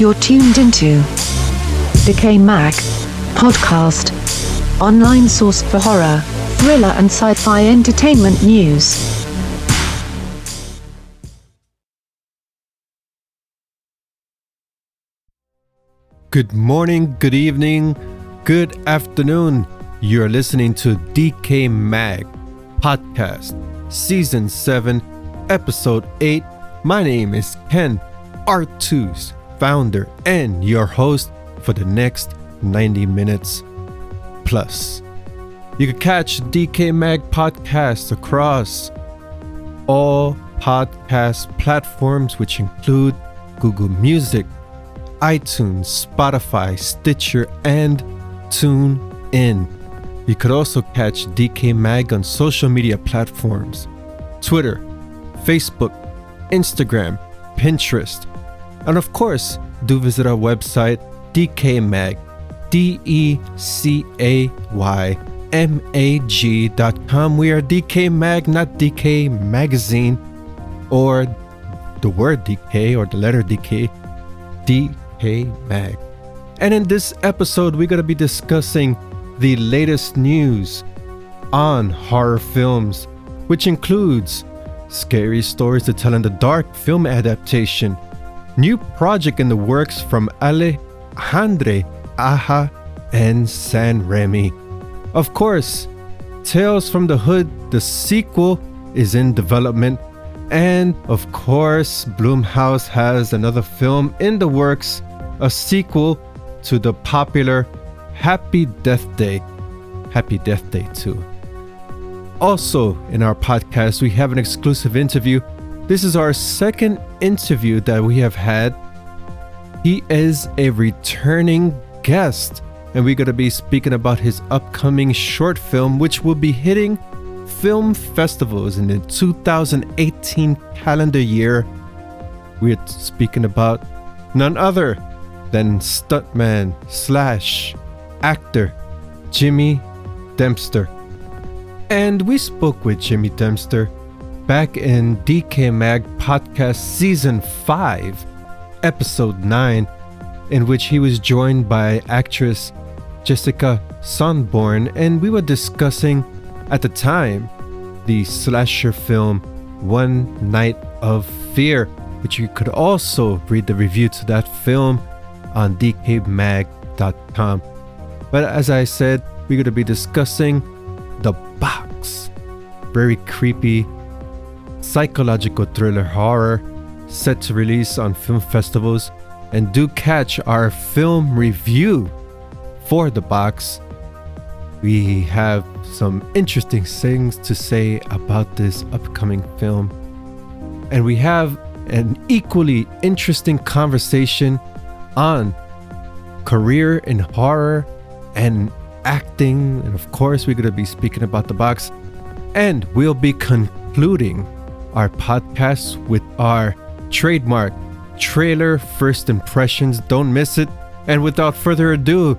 You're tuned into Decay Mag podcast, online source for horror, thriller, and sci fi entertainment news. Good morning, good evening, good afternoon. You're listening to Decay Mag Podcast, Season 7, Episode 8. My name is Ken Artus, founder and your host for the next 90 minutes plus. You can catch Decay Mag Podcast across all podcast platforms, which include Google Music, iTunes, Spotify, Stitcher, and TuneIn. You could also catch Decay Mag on social media platforms Twitter, Facebook, Instagram, Pinterest, and of course, do visit our website, DecayMag, D E C A Y M A G.com. We are Decay Mag, not Decay Magazine, or the word DK or the letter DK, Decay Mag. And in this episode, we're going to be discussing the latest news on horror films, which includes Scary Stories to Tell in the Dark film adaptation, new project in the works from Alejandre Aja and Sam Raimi. Of course, Tales from the Hood, the sequel, is in development. And of course, Blumhouse has another film in the works, a sequel to the popular Happy Death Day. Happy Death Day 2. Also, in our podcast, we have an exclusive interview. This is our second interview that we have had. He is a returning guest, and we're going to be speaking about his upcoming short film, which will be hitting film festivals in the 2018 calendar year. We're speaking about none other than stuntman slash actor Jimmy Dempster. And we spoke with Jimmy Dempster back in Decay Mag Podcast Season 5, Episode 9, in which he was joined by actress Jessica Sonneborn, and we were discussing at the time the slasher film One Night of Fear, which you could also read the review to that film on decaymag.com. But as I said, we're going to be discussing The Box. Very creepy, psychological thriller horror set to release on film festivals. And do catch our film review for The Box. We have some interesting things to say about this upcoming film. And we have an equally interesting conversation on career in horror and acting. And of course, we're going to be speaking about the box. And we'll be concluding our podcast with our trademark trailer first impressions. Don't miss it. And without further ado,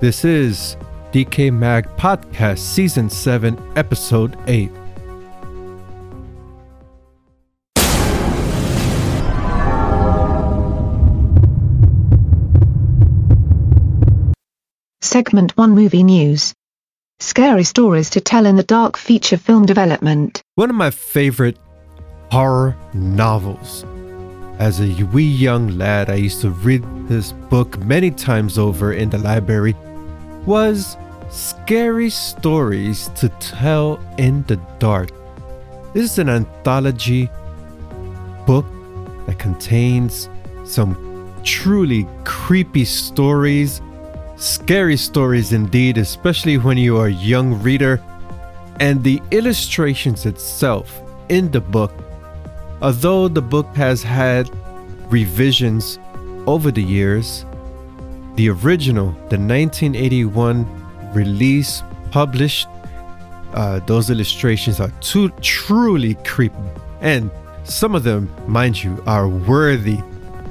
this is Decay Mag Podcast Season 7, Episode 8. Segment 1 Movie News. Scary Stories to Tell in the Dark feature film development. One of my favorite horror novels. As a wee young lad, I used to read this book many times over in the library. Was Scary Stories to Tell in the Dark. This is an anthology book that contains some truly creepy stories Scary stories indeed, especially when you are a young reader. And the illustrations itself in the book, although the book has had revisions over the years, the original, the 1981 release published, uh, those illustrations are too truly creepy. And some of them, mind you, are worthy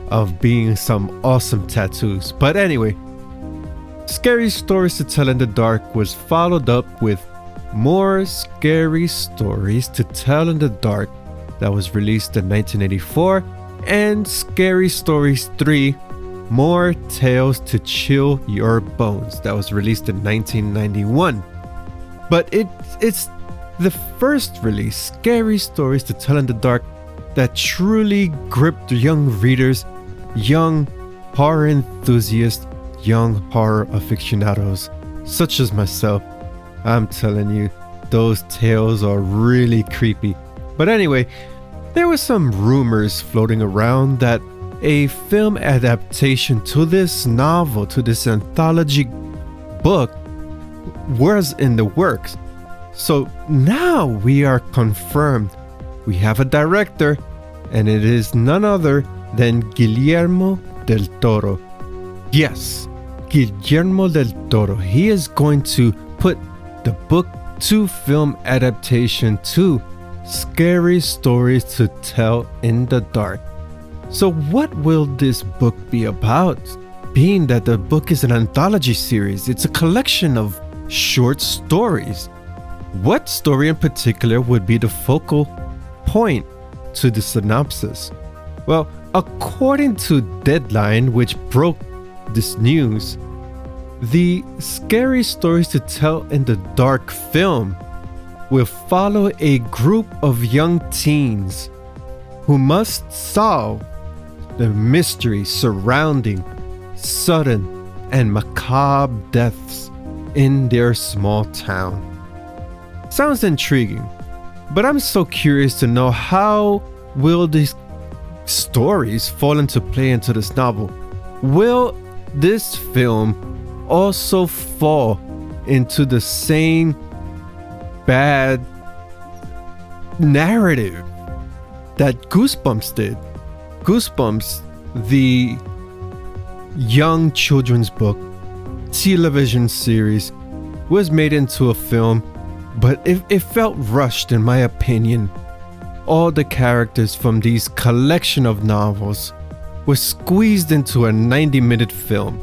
of being some awesome tattoos. But anyway, Scary Stories to Tell in the Dark was followed up with More Scary Stories to Tell in the Dark that was released in 1984 and Scary Stories 3 More Tales to Chill Your Bones, that was released in 1991. But it, it's the first release, Scary Stories to Tell in the Dark, that truly gripped young readers, young horror enthusiasts, young horror aficionados, such as myself. I'm telling you, those tales are really creepy. But anyway, there were some rumors floating around that a film adaptation to this novel, to this anthology book, was in the works. So now we are confirmed. We have a director, and it is none other than Guillermo del Toro. Yes, Guillermo del Toro. He is going to put the book to film adaptation to Scary Stories to Tell in the Dark. So, what will this book be about? Being that the book is an anthology series, it's a collection of short stories. What story in particular would be the focal point to the synopsis? Well, according to Deadline, which broke this news, the Scary Stories to Tell in the Dark film will follow a group of young teens who must solve the mystery surrounding sudden and macabre deaths in their small town. Sounds intriguing, but I'm so curious to know how will these stories fall into play into this novel? Will this film also fall into the same bad narrative that Goosebumps did? Goosebumps, the young children's book television series, was made into a film, but it, it felt rushed, in my opinion. All the characters from these collection of novels were squeezed into a 90 minute film,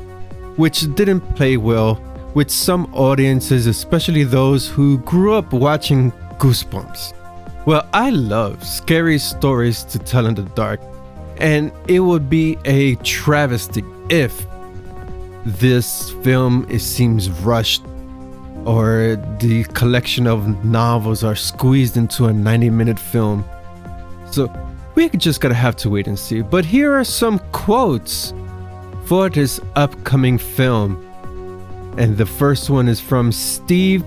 which didn't play well with some audiences, especially those who grew up watching Goosebumps. Well, I love scary stories to tell in the dark, and it would be a travesty if this film it seems rushed or the collection of novels are squeezed into a 90 minute film. So we just gotta have to wait and see. But here are some quotes for this upcoming film. And the first one is from Steve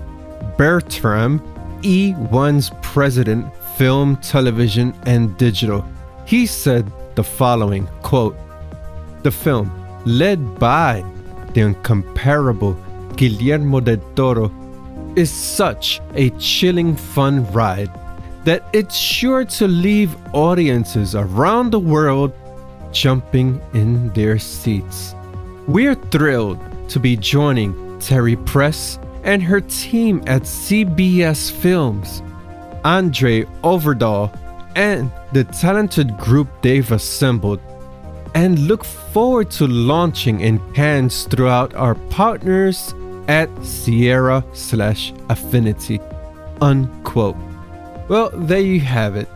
Bertram, E1's president, film, television, and digital. He said the following quote The film, led by the incomparable Guillermo del Toro, is such a chilling fun ride that it's sure to leave audiences around the world jumping in their seats. We're thrilled to be joining Terry Press and her team at CBS Films, Andre Øvredal, and the talented group they've assembled, and look forward to launching in Cannes throughout our partners at Sierra slash Affinity. Unquote. Well, there you have it.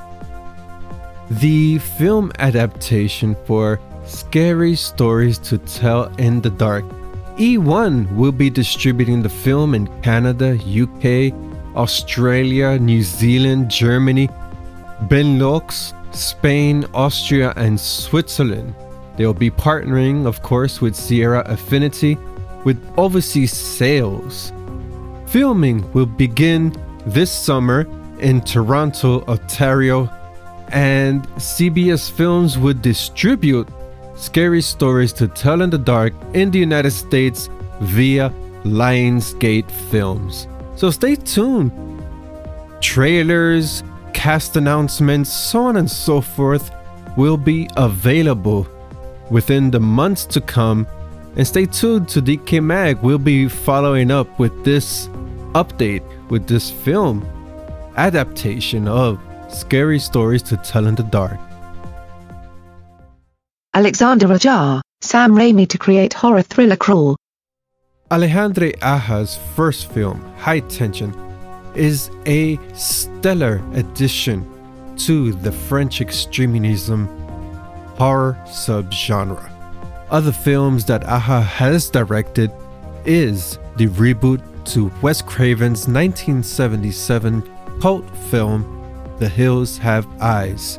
The film adaptation for Scary Stories to Tell in the Dark. E1 will be distributing the film in Canada, UK, Australia, New Zealand, Germany, Benelux, Spain, Austria, and Switzerland. They'll be partnering, of course, with Sierra Affinity with overseas sales. Filming will begin this summer in Toronto, Ontario, and CBS Films would distribute Scary Stories to Tell in the Dark in the United States via Lionsgate Films. So stay tuned. Trailers, cast announcements, so on and so forth will be available within the months to come. And stay tuned to Decay Mag. We'll be following up with this update with this film adaptation of Scary Stories to Tell in the Dark. Alexander Aja, Sam Raimi to create horror thriller Crawl. Alejandro Aja's first film, High Tension, is a stellar addition to the French extremism horror subgenre. other films that Aja has directed is the reboot to Wes Craven's 1977 cult film The Hills Have Eyes.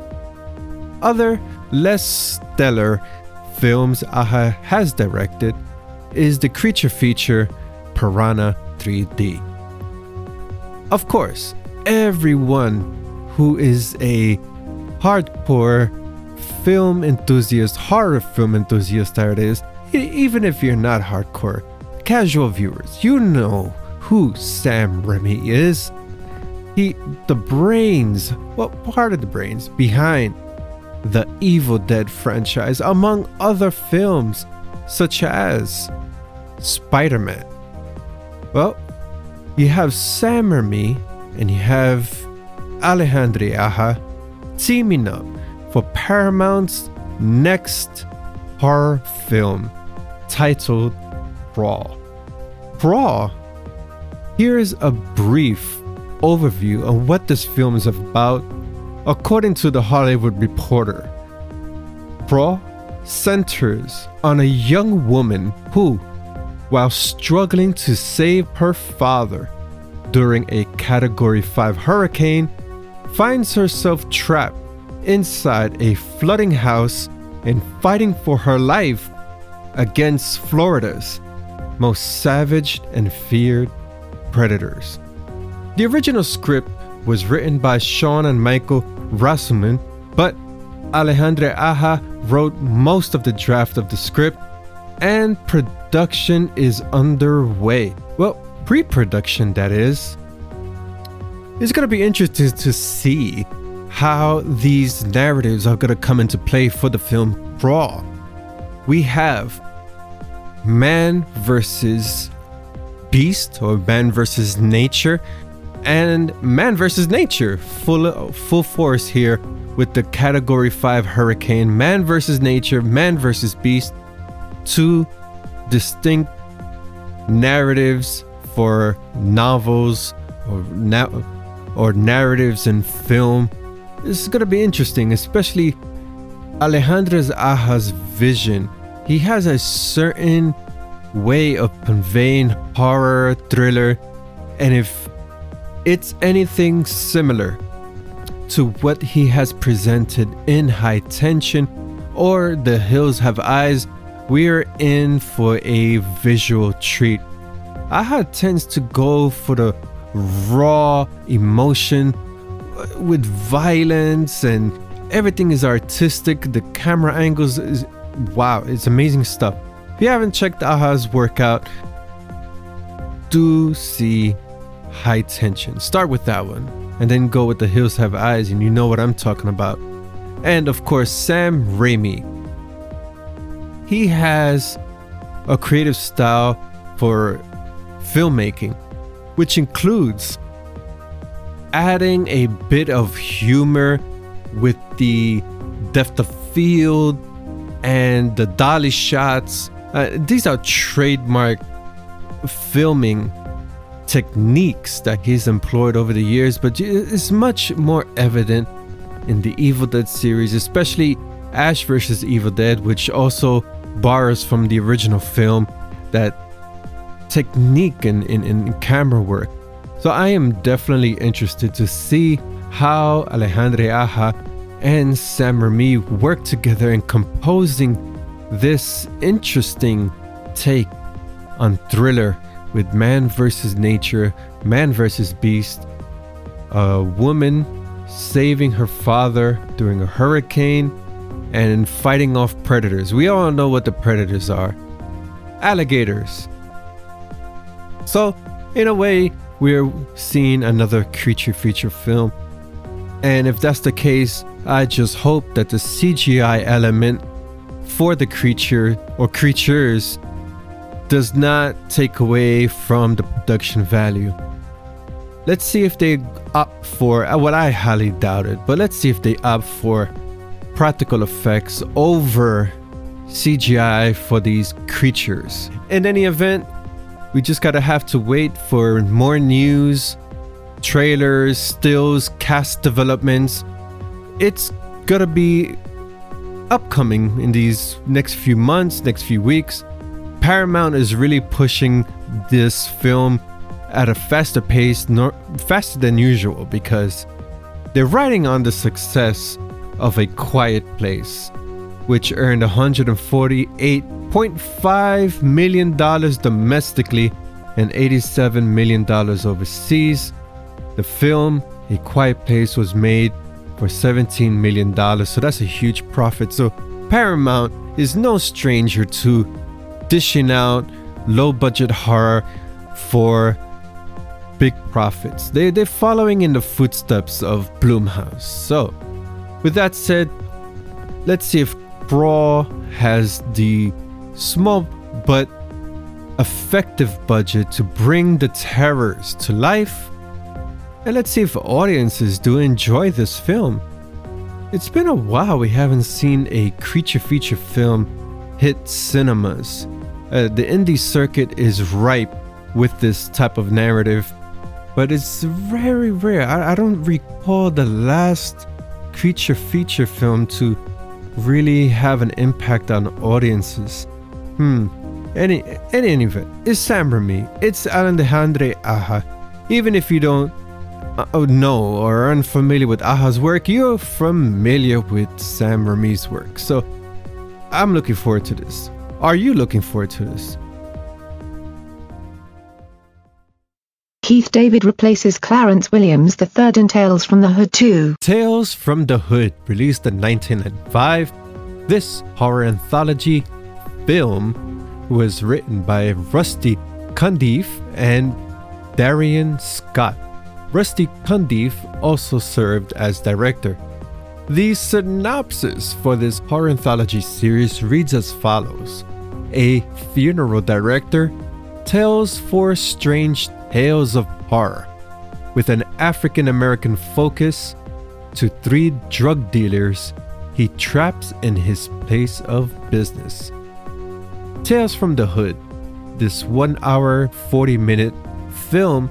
Other less stellar films Aja has directed is the creature feature Piranha 3D. Of course, everyone who is a hardcore film enthusiast, horror film enthusiast, that is, even if you're not hardcore, casual viewers, you know who Sam Raimi is. He, the brains, well, part of the brains behind the Evil Dead franchise, among other films such as Spider Man. Well, you have Sam Raimi and you have Alejandro Aja teaming up for Paramount's next horror film titled Crawl. Crawl. Here's a brief overview of what this film is about according to the Hollywood Reporter. Crawl centers on a young woman who, while struggling to save her father during a Category 5 hurricane, finds herself trapped inside a flooding house and fighting for her life against Florida's most savage and feared predators. The original script was written by Sean and Michael Rasmussen, but Alejandro Aja wrote most of the draft of the script and production is underway. Well, pre production, that is. It's going to be interesting to see how these narratives are going to come into play for the film Crawl. We have man versus beast or man versus nature and man versus nature. Full full force here with the category 5 hurricane. Man versus nature man versus beast. Two distinct narratives for novels or na- or narratives in film. This is to be interesting especially Alejandro's Aja's vision. He has a certain way of conveying horror thriller and if it's anything similar to what he has presented in High Tension or The Hills Have Eyes, we're in for a visual treat. Aja tends to go for the raw emotion uh, with violence and everything is artistic. The camera angles is wow, it's amazing stuff. If you haven't checked Aja's workout, do see High Tension. Start with that one, and then go with The Hills Have Eyes, and you know what I'm talking about. And of course, Sam Raimi. He has a creative style for filmmaking, which includes adding a bit of humor with the depth of field and the dolly shots. Uh, these are trademark filming techniques that he's employed over the years, but it's much more evident in the Evil Dead series, especially Ash vs. Evil Dead, which also borrows from the original film that technique in, in, in camera work. So I am definitely interested to see how Alejandro Aja and Sam Raimi work together in composing this interesting take on thriller with man versus nature, man versus beast, a woman saving her father during a hurricane, and fighting off predators. We all know what the predators are alligators. So, in a way, we're seeing another creature feature film. And if that's the case, I just hope that the CGI element for the creature or creatures does not take away from the production value. Let's see if they opt for, uh, well, I highly doubt it, but let's see if they opt for practical effects over CGI for these creatures. In any event, we just gotta have to wait for more news, trailers, stills, cast developments. It's gonna be upcoming in these next few months, next few weeks. Paramount is really pushing this film at a faster pace, nor, faster than usual, because they're riding on the success of A Quiet Place, which earned $148.5 million domestically and $87 million overseas. The film, A Quiet Place, was made for $17 million, so that's a huge profit. So Paramount is no stranger to dishing out low budget horror for big profits. They, they're following in the footsteps of Blumhouse. So, with that said, let's see if Crawl has the small but effective budget to bring the terrors to life. And let's see if audiences do enjoy this film. It's been a while we haven't seen a creature feature film hit cinemas. Uh, the indie circuit is ripe with this type of narrative, but it's very rare. I, I don't recall the last creature feature film to really have an impact on audiences. Hmm. Any, in any event, it's Sam Raimi. It's Alejandro Aja. Even if you don't uh, know or are unfamiliar with Aja's work, you're familiar with Sam Raimi's work. So I'm looking forward to this. Are you looking forward to this? Keith David replaces Clarence Williams III in Tales from the Hood 2. Tales from the Hood, released in 1995. This horror anthology film was written by Rusty Cundiff and Darin Scott. Rusty Cundiff also served as director. The synopsis for this horror anthology series reads as follows A funeral director tells four strange tales of horror with an African American focus to three drug dealers he traps in his place of business. Tales from the Hood, this 1 hour 40 minute film,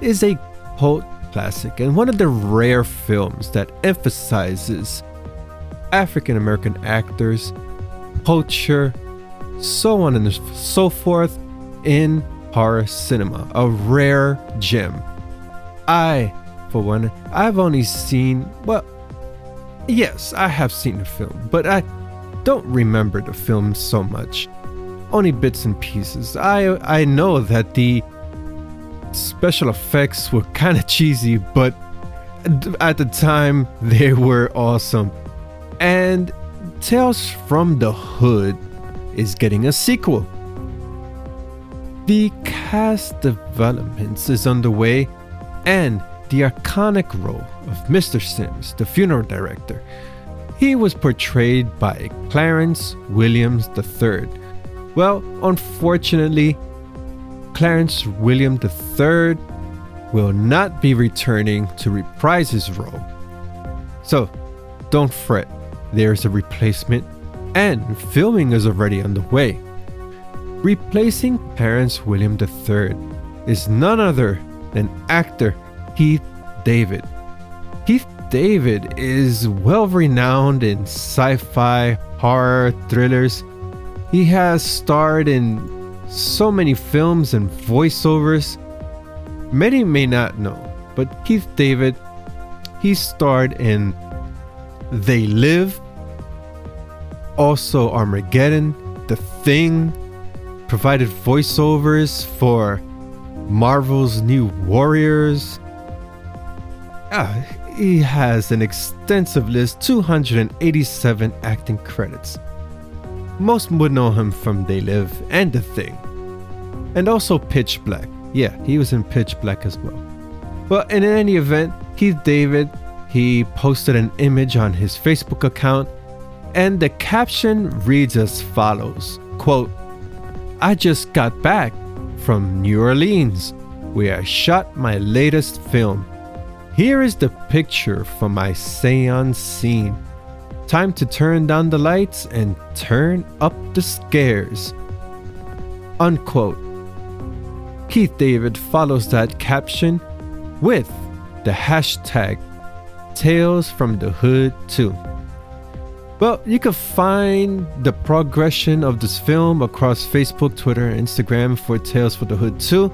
is a cult classic and one of the rare films that emphasizes African American actors, culture, so on and so forth in horror cinema. A rare gem. I, for one, I've only seen, well, yes, I have seen the film, but I don't remember the film so much only bits and pieces. I I know that the special effects were kind of cheesy, but at the time they were awesome. And Tales from the Hood is getting a sequel. The cast developments is underway, and the iconic role of Mr. Sims, the funeral director, he was portrayed by Clarence Williams III well, unfortunately, Clarence William III will not be returning to reprise his role. So, don't fret, there's a replacement, and filming is already underway. Replacing Clarence William III is none other than actor Keith David. Keith David is well renowned in sci fi, horror, thrillers, he has starred in so many films and voiceovers. Many may not know, but Keith David, he starred in They Live, also Armageddon, The Thing, provided voiceovers for Marvel's New Warriors. Ah, he has an extensive list 287 acting credits. Most would know him from They Live and The Thing. And also Pitch Black. Yeah, he was in Pitch Black as well. But in any event, Keith David, he posted an image on his Facebook account, and the caption reads as follows quote, I just got back from New Orleans, where I shot my latest film. Here is the picture for my seance scene. Time to turn down the lights and turn up the scares. Unquote. Keith David follows that caption with the hashtag Tales from the Hood 2. Well, you can find the progression of this film across Facebook, Twitter, and Instagram for Tales for the Hood 2.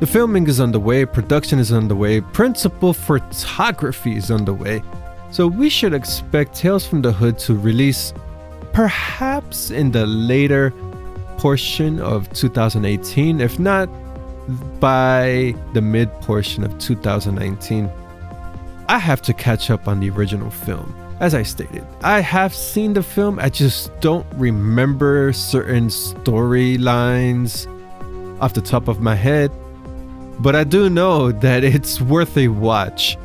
The filming is underway, production is underway, principal photography is underway. So we should expect Tales from the Hood to release perhaps in the later portion of 2018, if not by the mid portion of 2019. I have to catch up on the original film. As I stated, I have seen the film, I just don't remember certain storylines off the top of my head. But I do know that it's worth a watch.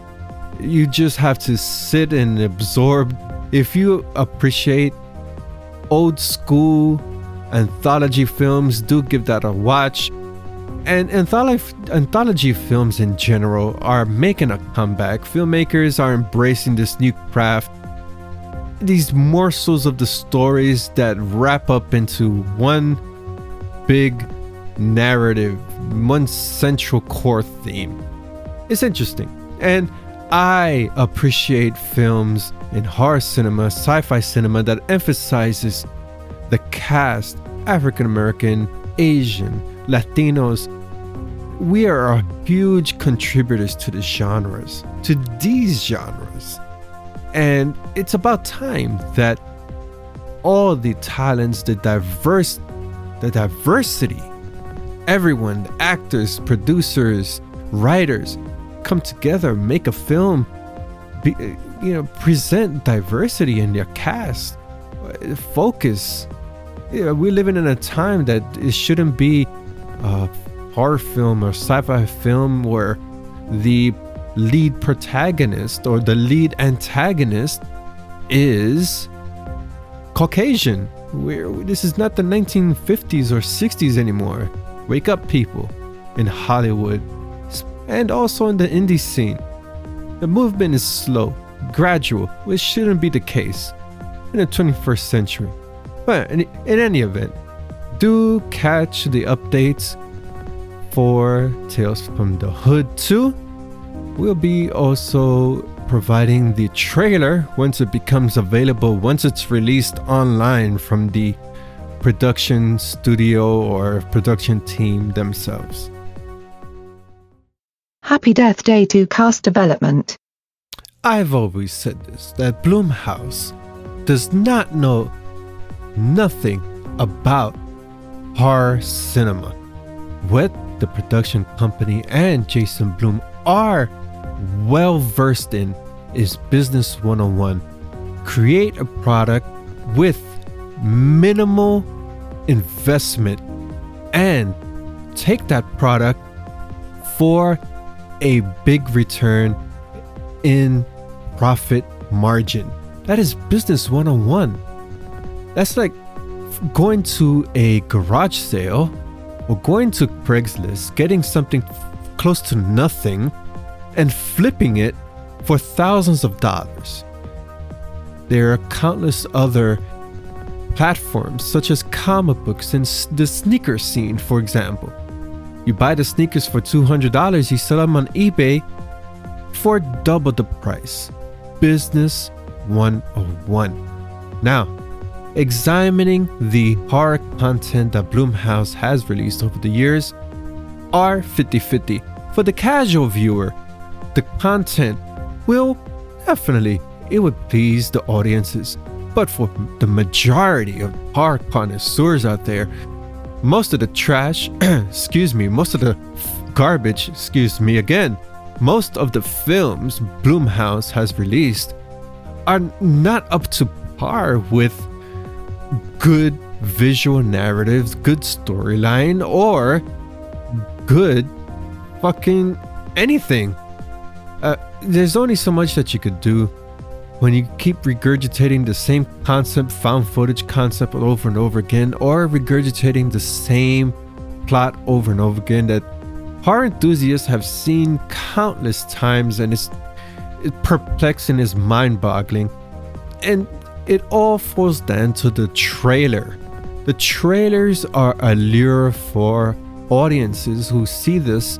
You just have to sit and absorb. If you appreciate old school anthology films, do give that a watch. And anthology, anthology films in general are making a comeback. Filmmakers are embracing this new craft these morsels of the stories that wrap up into one big narrative, one central core theme. It's interesting. And I appreciate films in horror cinema, sci fi cinema that emphasizes the cast African American, Asian, Latinos. We are huge contributors to the genres, to these genres. And it's about time that all the talents, the diverse, the diversity, everyone, the actors, producers, writers, come together, make a film, be, you know, present diversity in their cast, uh, focus. You know, we're living in a time that it shouldn't be a horror film or sci-fi film where the lead protagonist or the lead antagonist is Caucasian. We're, this is not the 1950s or 60s anymore. Wake up, people, in Hollywood and also in the indie scene. The movement is slow, gradual, which shouldn't be the case in the 21st century. But in, in any event, do catch the updates for Tales from the Hood 2 We'll be also providing the trailer once it becomes available, once it's released online from the production studio or production team themselves. Happy Death Day 2 cast development. I've always said this that Blumhouse does not know nothing about horror cinema. What the production company and Jason Blum are well versed in is Business 101. Create a product with minimal investment and take that product for a big return in profit margin. That is Business 101. That's like going to a garage sale or going to Craigslist, getting something close to nothing and flipping it for thousands of dollars. There are countless other platforms, such as comic books and the sneaker scene, for example. You buy the sneakers for $200, you sell them on eBay for double the price. Business 101. Now, examining the horror content that Blumhouse has released over the years are 50 50. For the casual viewer, the content will definitely it would please the audiences. But for the majority of horror connoisseurs out there, most of the trash, excuse me, most of the garbage, excuse me again, most of the films Blumhouse has released are not up to par with good visual narratives, good storyline, or good fucking anything. Uh, there's only so much that you could do when you keep regurgitating the same concept, found footage concept over and over again, or regurgitating the same plot over and over again that horror enthusiasts have seen countless times and it's, it's perplexing, is mind boggling. And it all falls down to the trailer. The trailers are a lure for audiences who see this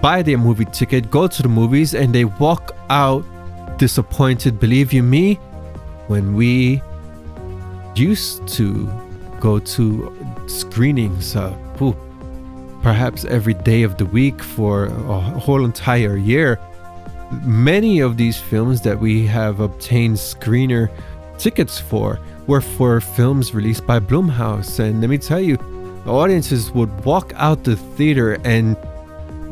buy their movie ticket, go to the movies, and they walk out disappointed. Believe you me, when we used to go to screenings, uh, perhaps every day of the week for a whole entire year. Many of these films that we have obtained screener tickets for were for films released by Blumhouse. And let me tell you, audiences would walk out the theater and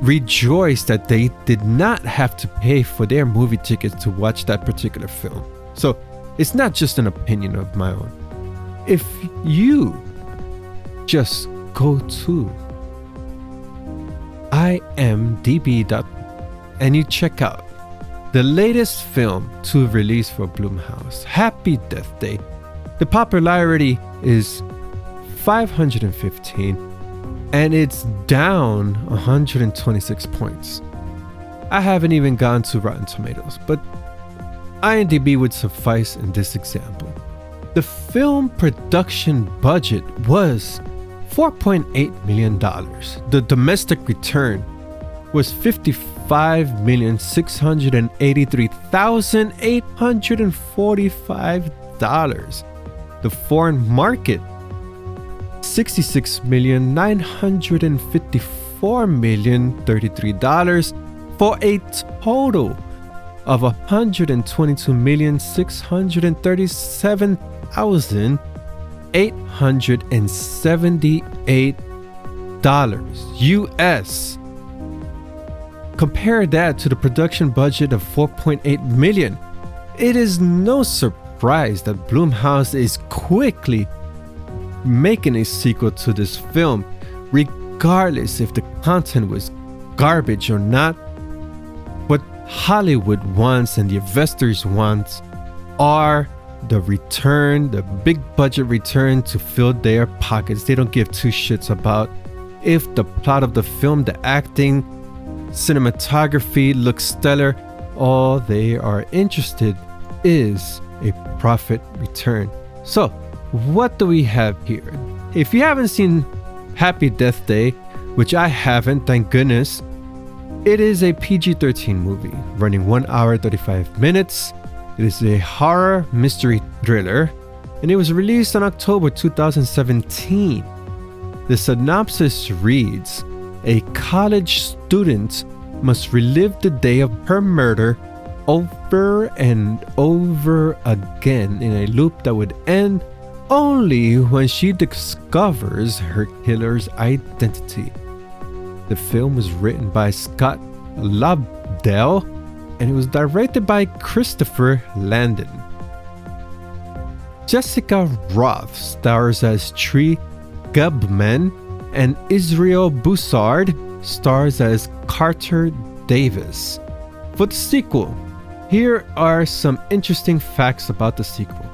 rejoice that they did not have to pay for their movie tickets to watch that particular film. So it's not just an opinion of my own. If you just go to imdb.com and you check out the latest film to release for Blumhouse, Happy Death Day. The popularity is 515 and it's down 126 points. I haven't even gone to Rotten Tomatoes, but IMDb would suffice in this example. The film production budget was $4.8 million. The domestic return was $55,683,845. The foreign market $66,954,033 for a total of $122,637,878 US. Compare that to the production budget of 4.8 million. It is no surprise that Blumhouse is quickly making a sequel to this film, regardless if the content was garbage or not. What Hollywood wants and the investors want are the return, the big budget return to fill their pockets. They don't give two shits about if the plot of the film, the acting, cinematography looks stellar. All they are interested is a profit return. So, what do we have here? If you haven't seen Happy Death Day, which I haven't, thank goodness, it is a PG 13 movie running 1 hour 35 minutes. It is a horror mystery thriller, and it was released in October 2017. The synopsis reads A college student must relive the day of her murder over and over again in a loop that would end only when she discovers her killer's identity. The film was written by Scott Lobdell and it was directed by Christopher Landon. Jessica Rothe stars as Tree Gelbman, and Israel Broussard stars as Carter Davis. For the sequel, here are some interesting facts about the sequel.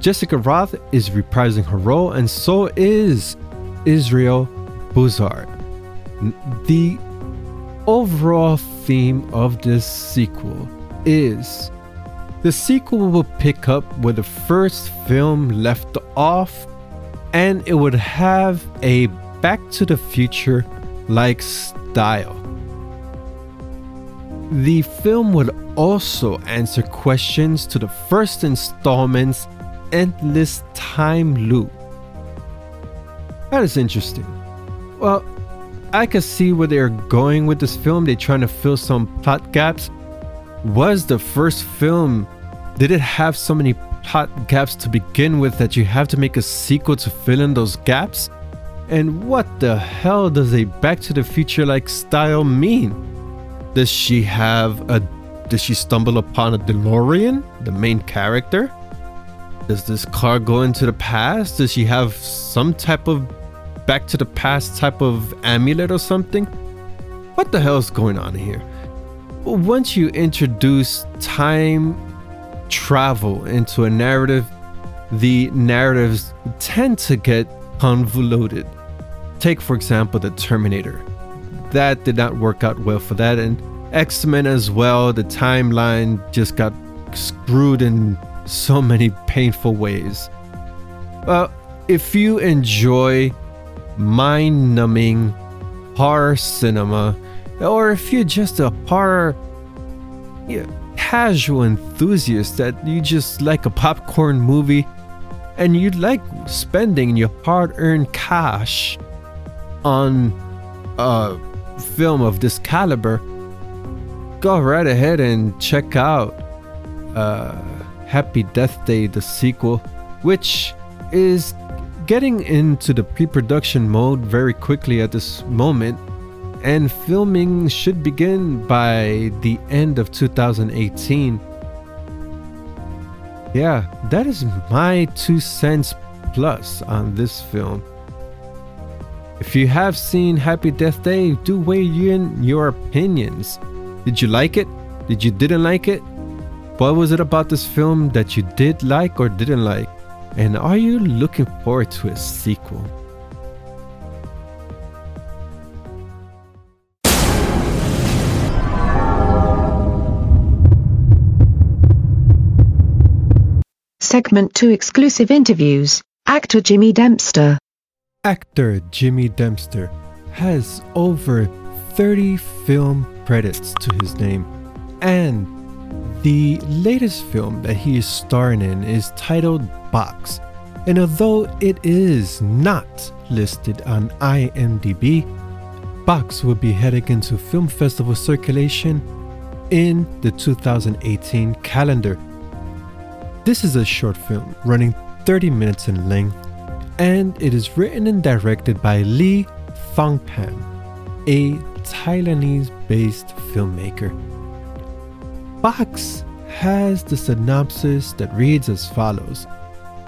Jessica Rothe is reprising her role, and so is Israel Broussard. The overall theme of this sequel is the sequel will pick up where the first film left off, and it would have a Back to the Future like style. The film would also answer questions to the first installment's endless time loop. That is interesting. Well, I can see where they're going with this film. They're trying to fill some plot gaps. Was the first film, did it have so many plot gaps to begin with that you have to make a sequel to fill in those gaps? And what the hell does a Back to the Future like style mean? Does she have a. Does she stumble upon a DeLorean, the main character? Does this car go into the past? Does she have some type of back to the past type of amulet or something? What the hell is going on here? Once you introduce time travel into a narrative, the narratives tend to get convoluted. Take, for example, the Terminator. That did not work out well for that, and X Men as well. The timeline just got screwed in so many painful ways. Well, if you enjoy mind numbing horror cinema, or if you're just a horror casual enthusiast that you just like a popcorn movie and you'd like spending your hard earned cash on a film of this caliber, go right ahead and check out uh, Happy Death Day, the sequel, which is getting into the pre production mode very quickly at this moment and filming should begin by the end of 2018. Yeah, that is my two cents plus on this film. If you have seen Happy Death Day, do weigh in your opinions. Did you like it? Did you didn't like it? What was it about this film that you did like or didn't like? And are you looking forward to a sequel? Segment 2 Exclusive Interviews Actor Jimmy Dempster. Actor Jimmy Dempster has over 30 film credits to his name, and the latest film that he is starring in is titled Box. And although it is not listed on IMDb, Box will be heading into film festival circulation in the 2018 calendar this is a short film running 30 minutes in length, and it is written and directed by Lee Thongpan, a Thailandese based filmmaker. Box has the synopsis that reads as follows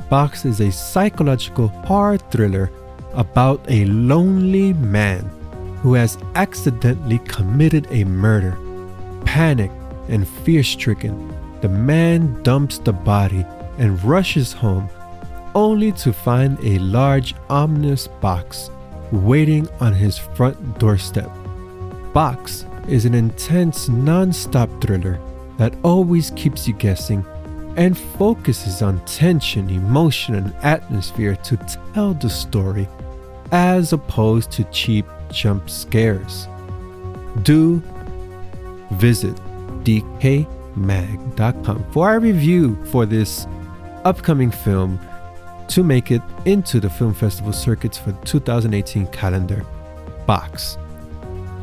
Box is a psychological horror thriller about a lonely man who has accidentally committed a murder. Panicked and fear stricken, the man dumps the body and rushes home, only to find a large, ominous box waiting on his front doorstep. Box is an intense, non stop thriller that always keeps you guessing and focuses on tension, emotion, and atmosphere to tell the story as opposed to cheap jump scares. Do visit decaymag.com for our review for this upcoming film to make it into the film festival circuits for the 2018 calendar box.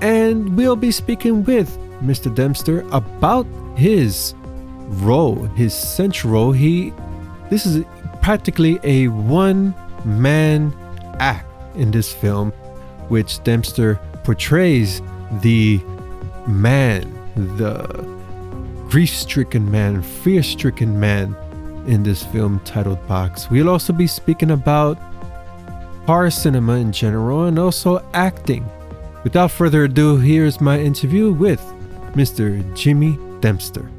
And we'll be speaking with Mr. Dempster about his role, his central role. He this is practically a one man act in this film, which Dempster portrays the man, the grief stricken man, fear stricken man in this film titled Box. We'll also be speaking about horror cinema in general and also acting. Without further ado, here's my interview with Mr. Jimmy Dempster.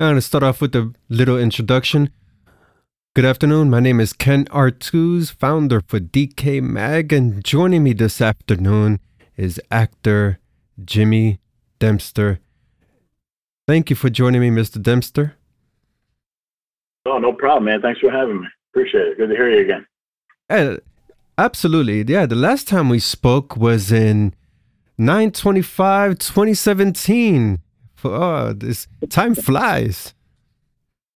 I'm going to start off with a little introduction. Good afternoon. My name is Ken Artuz, founder for Decay Mag, and joining me this afternoon is actor Jimmy Dempster. Thank you for joining me, Mr. Dempster. Oh, no problem, man. Thanks for having me. Appreciate it. Good to hear you again. Yeah, absolutely. Yeah, the last time we spoke was in 925 2017. Oh, this time flies.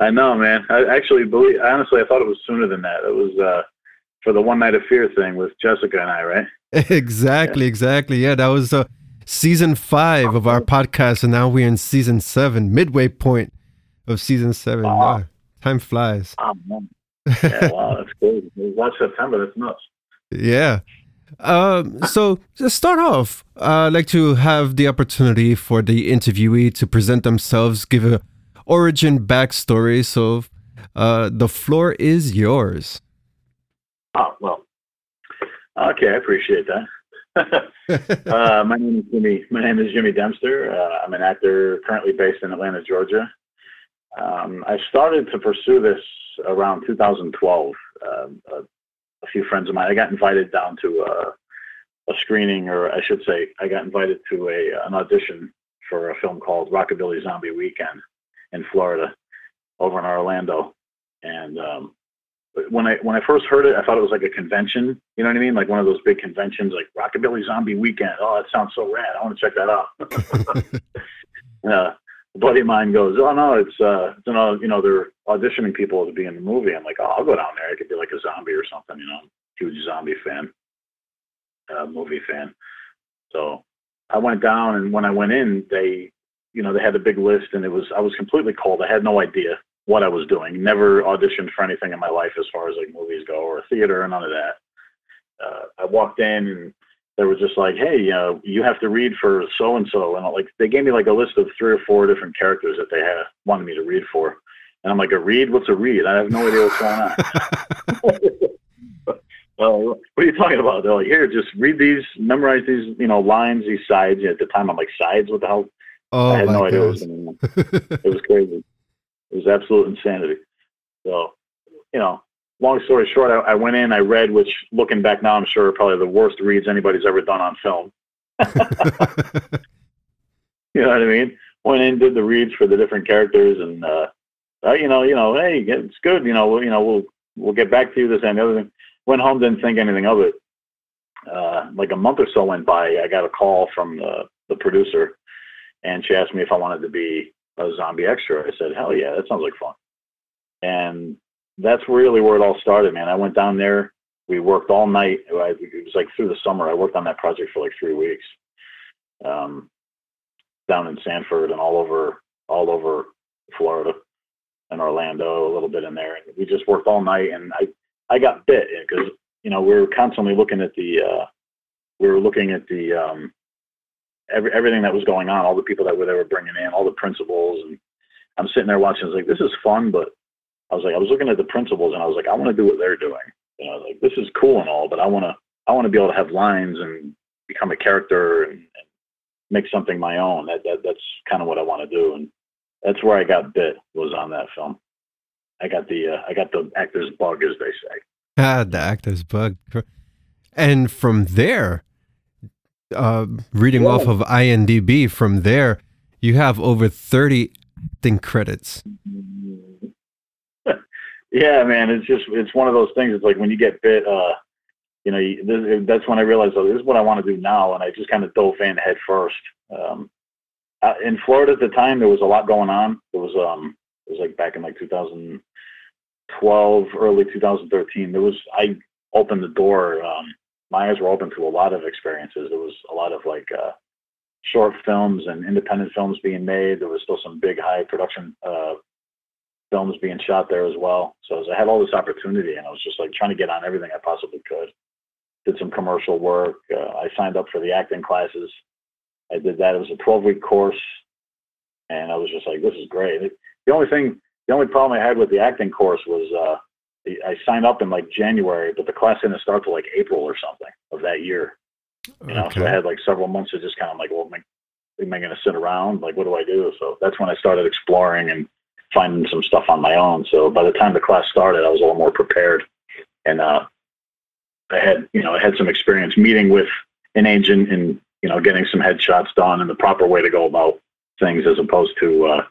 I know, man. I actually believe, honestly, I thought it was sooner than that. It was uh, for the One Night of Fear thing with Jessica and I, right? exactly, yeah. exactly. Yeah, that was uh, season five of our podcast, and now we're in season seven, midway point of season seven. Wow. time flies. Oh, yeah, wow, that's crazy. Watch September. That's nuts. Yeah. Um, so to start off, uh, I'd like to have the opportunity for the interviewee to present themselves, give a origin backstory. So uh, the floor is yours. Oh well, okay, I appreciate that. uh, my name is Jimmy. My name is Jimmy Dempster. Uh, I'm an actor currently based in Atlanta, Georgia. Um, I started to pursue this around 2012. Uh, a, a, few friends of mine. I got invited down to a, a, screening, or I should say, I got invited to a an audition for a film called Rockabilly Zombie Weekend in Florida, over in Orlando, and um, when I when I first heard it, I thought it was like a convention. You know what I mean? Like one of those big conventions, like Rockabilly Zombie Weekend. Oh, that sounds so rad! I want to check that out. uh, a buddy of mine goes, "Oh no, it's uh, you know, you know, they're auditioning people to be in the movie." I'm like, "Oh, I'll go down there. I could be like a zombie or something." You know, huge zombie fan, uh, movie fan. So I went down, and when I went in, they, you know, they had a big list, and it was I was completely cold. I had no idea what I was doing. Never auditioned for anything in my life as far as like movies go or theater, or none of that. Uh, I walked in and they were just like, "Hey, uh, you have to read for so and so," and like they gave me like a list of three or four different characters that they had wanted me to read for, and I'm like, "A read? What's a read? I have no idea what's going on." well, what are you talking about? They're like, "Here, just read these, memorize these, you know, lines, these sides." At the time, I'm like, "Sides? What the hell?" Oh, I had no idea what was going on. It was crazy. It was absolute insanity. So, you know, long story short, I, I went in, I read, which looking back now, I'm sure probably the worst reads anybody's ever done on film. You know what I mean? Went in, did the reads for the different characters, and uh, uh, you know, you know, hey, it's good. You know, we'll, you know, we'll we'll get back to you. This and the other thing. Went home, didn't think anything of it. Uh, like a month or so went by, I got a call from the the producer, and she asked me if I wanted to be a zombie extra. I said, hell yeah, that sounds like fun. And that's really where it all started, man. I went down there. We worked all night. It was like through the summer. I worked on that project for like three weeks. Um, down in Sanford and all over all over Florida and Orlando, a little bit in there. And we just worked all night, and I I got bit because you know we were constantly looking at the uh, we were looking at the um, every, everything that was going on, all the people that were they were bringing in, all the principals, and I'm sitting there watching. I was like, this is fun, but I was like, I was looking at the principals, and I was like, I want to do what they're doing. You know, like this is cool and all, but I want to I want to be able to have lines and become a character and, and make something my own. That, that that's kind of what I want to do, and that's where I got bit was on that film. I got the uh, I got the actor's bug, as they say. ah, the actor's bug. And from there, uh, reading off of IMDb, from there, you have over 30 acting credits. Yeah, man, it's just it's one of those things. It's like when you get bit, uh, you know, this, that's when I realized, oh, this is what I want to do now, and I just kind of dove in head first. Um, in Florida at the time, there was a lot going on. It was um, it was like back in like 2012, early 2013. There was I opened the door. Um, my eyes were open to a lot of experiences. There was a lot of like uh, short films and independent films being made. There was still some big high production uh, films being shot there as well. So I had all this opportunity, and I was just like trying to get on everything I possibly could. Did some commercial work. Uh, I signed up for the acting classes. I did that. It was a 12 week course, and I was just like, this is great. It, the only thing, the only problem I had with the acting course was uh, I signed up in like January, but the class didn't start till like April or something of that year. You know, so I had like several months of just kind of like, well, am I, am I going to sit around? Like, what do I do? So that's when I started exploring and finding some stuff on my own. So by the time the class started, I was a little more prepared, and uh, I had you know I had some experience meeting with an agent and you know getting some headshots done and the proper way to go about things as opposed to uh,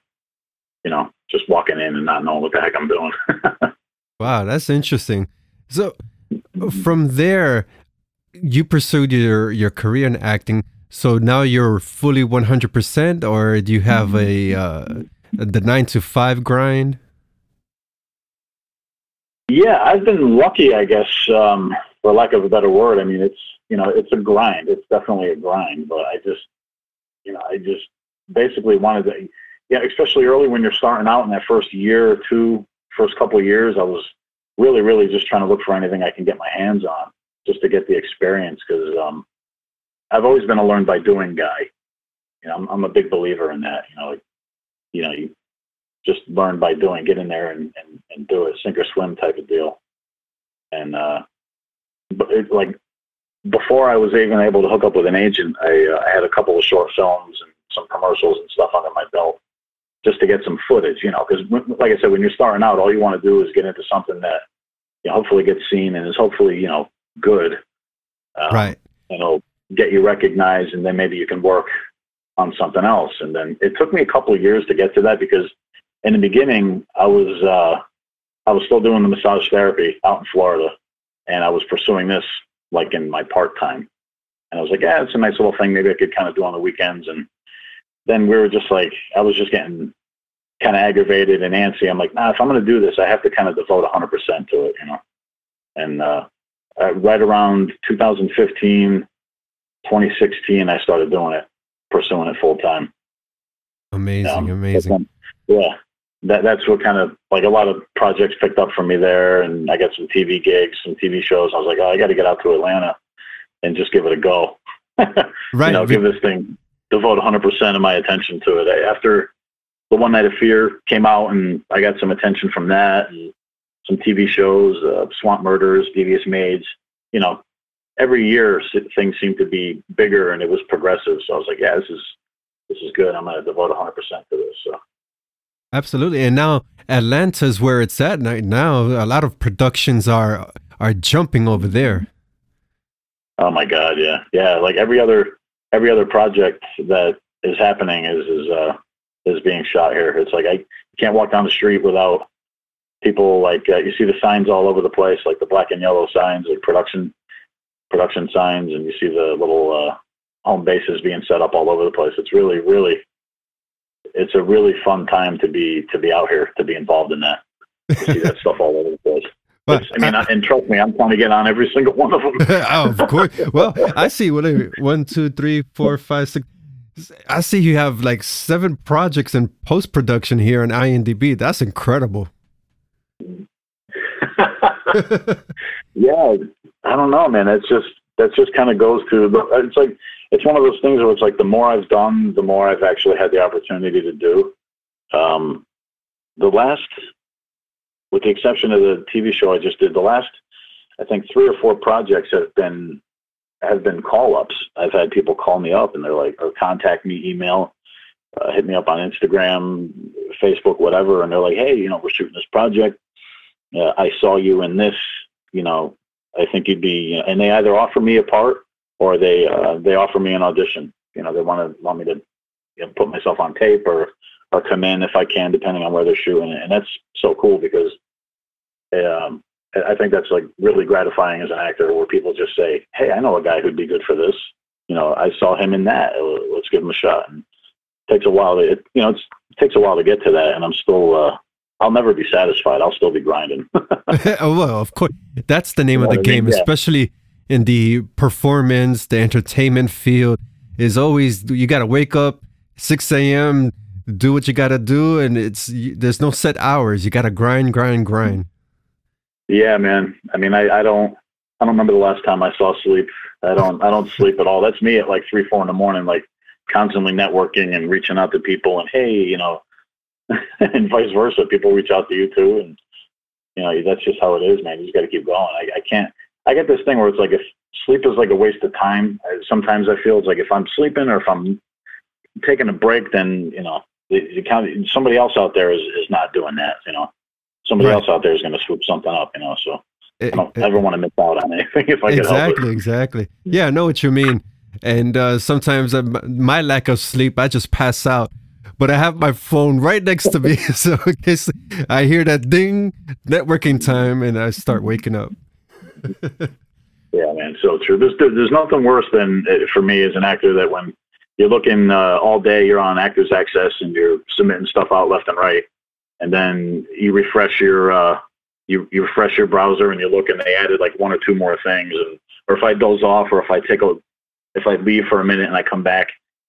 you know just walking in and not knowing what the heck I'm doing. wow, that's interesting. So from there, you pursued your your career in acting. So now you're fully 100%, or do you have a uh, the nine to five grind? Yeah, I've been lucky, I guess, um, for lack of a better word. I mean, it's you know, it's a grind. It's definitely a grind, but I just, you know, I just basically wanted to, yeah, especially early when you're starting out in that first year or two, first couple of years, I was really, really just trying to look for anything I can get my hands on, just to get the experience, because um, I've always been a learn by doing guy. You know, I'm, I'm a big believer in that. You know, like, you know, you just learn by doing, get in there and, and, and do it, sink or swim type of deal. And uh, but it, like before I was even able to hook up with an agent, I, uh, I had a couple of short films and some commercials and stuff under my belt just to get some footage, you know, because like I said, when you're starting out, all you want to do is get into something that you know, hopefully gets seen and is hopefully, you know, good. Um, right. You know, get you recognized and then maybe you can work on something else. And then it took me a couple of years to get to that because in the beginning I was, uh, I was still doing the massage therapy out in Florida, and I was pursuing this like in my part time. And I was like, yeah, it's a nice little thing. Maybe I could kind of do on the weekends. And then we were just like, I was just getting kind of aggravated and antsy. I'm like, nah, if I'm going to do this, I have to kind of devote 100% to it, you know. And uh, right around 2015, 2016, I started doing it, pursuing it full time. Amazing, um, amazing. yeah, that that's what kind of like a lot of projects picked up for me there, and I got some TV gigs, some TV shows. I was like, oh, I got to get out to Atlanta and just give it a go. right. You know, give this thing devote 100% of my attention to it. After the One Night of Fear came out, and I got some attention from that, and some TV shows, uh, Swamp Murders, Devious Maids. You know, every year things seemed to be bigger, and it was progressive. So I was like, yeah, this is this is good. I'm going to devote 100% to this. So. Absolutely, and now Atlanta's where it's at right now. A lot of productions are are jumping over there. Oh my God, yeah, yeah. Like every other every other project that is happening is is uh, is being shot here. It's like I can't walk down the street without people like uh, you see the signs all over the place, like the black and yellow signs, like production production signs, and you see the little uh, home bases being set up all over the place. It's really, really, it's a really fun time to be to be out here to be involved in that. To see that stuff all over the place. But, I mean, I, and trust me, I'm trying to get on every single one of them. oh, of course. Well, I see what one, two, three, four, five, six. I see you have like seven projects in post production here on IMDb. That's incredible. yeah, I don't know, man. It's just that just kind of goes to the. It's like it's one of those things where it's like the more I've done, the more I've actually had the opportunity to do. Um, the last, with the exception of the TV show I just did, the last, I think three or four projects have been have been call ups. I've had people call me up and they're like, or contact me, email, uh, hit me up on Instagram, Facebook, whatever, and they're like, hey, you know, we're shooting this project. Uh, I saw you in this. You know, I think you'd be, and they either offer me a part or they uh, they offer me an audition. You know, they want to want me to you know, put myself on tape or or come in if I can, depending on where they're shooting. And that's so cool because um, I think that's like really gratifying as an actor, where people just say, "Hey, I know a guy who'd be good for this. You know, I saw him in that. Let's give him a shot." And it takes a while to, it, you know, it takes a while to get to that, and I'm still. Uh, I'll never be satisfied. I'll still be grinding. oh, well, of course, that's the name you of the game, mean? especially in the performance, the entertainment field is always you got to wake up 6 a.m., do what you got to do, and it's there's no set hours. You got to grind, grind, grind. Yeah, man. I mean, I, I don't I don't remember the last time I saw sleep. I don't I don't sleep at all. That's me at like three, four in the morning, like constantly networking and reaching out to people and hey, you know, and vice versa. People reach out to you too, and you know that's just how it is, man. You just got to keep going. I, I can't I get this thing where it's like if sleep is like a waste of time. Sometimes I feel it's like if I'm sleeping or if I'm taking a break, then you know, the, the somebody else out there is, is not doing that. You know, somebody right. else out there is going to swoop something up. You know, so it, I don't it, ever want to miss out on anything if I exactly, exactly. Yeah, I know what you mean. And uh, sometimes uh, my lack of sleep, I just pass out. But I have my phone right next to me, so in case I hear that ding, networking time, and I start waking up. yeah, man, so true. There's there's nothing worse than uh, for me as an actor that when you're looking uh, all day, you're on Actors Access and you're submitting stuff out left and right, and then you refresh your uh, you you refresh your browser and you look and they added like one or two more things, and or if I doze off or if I take a if I leave for a minute and I come back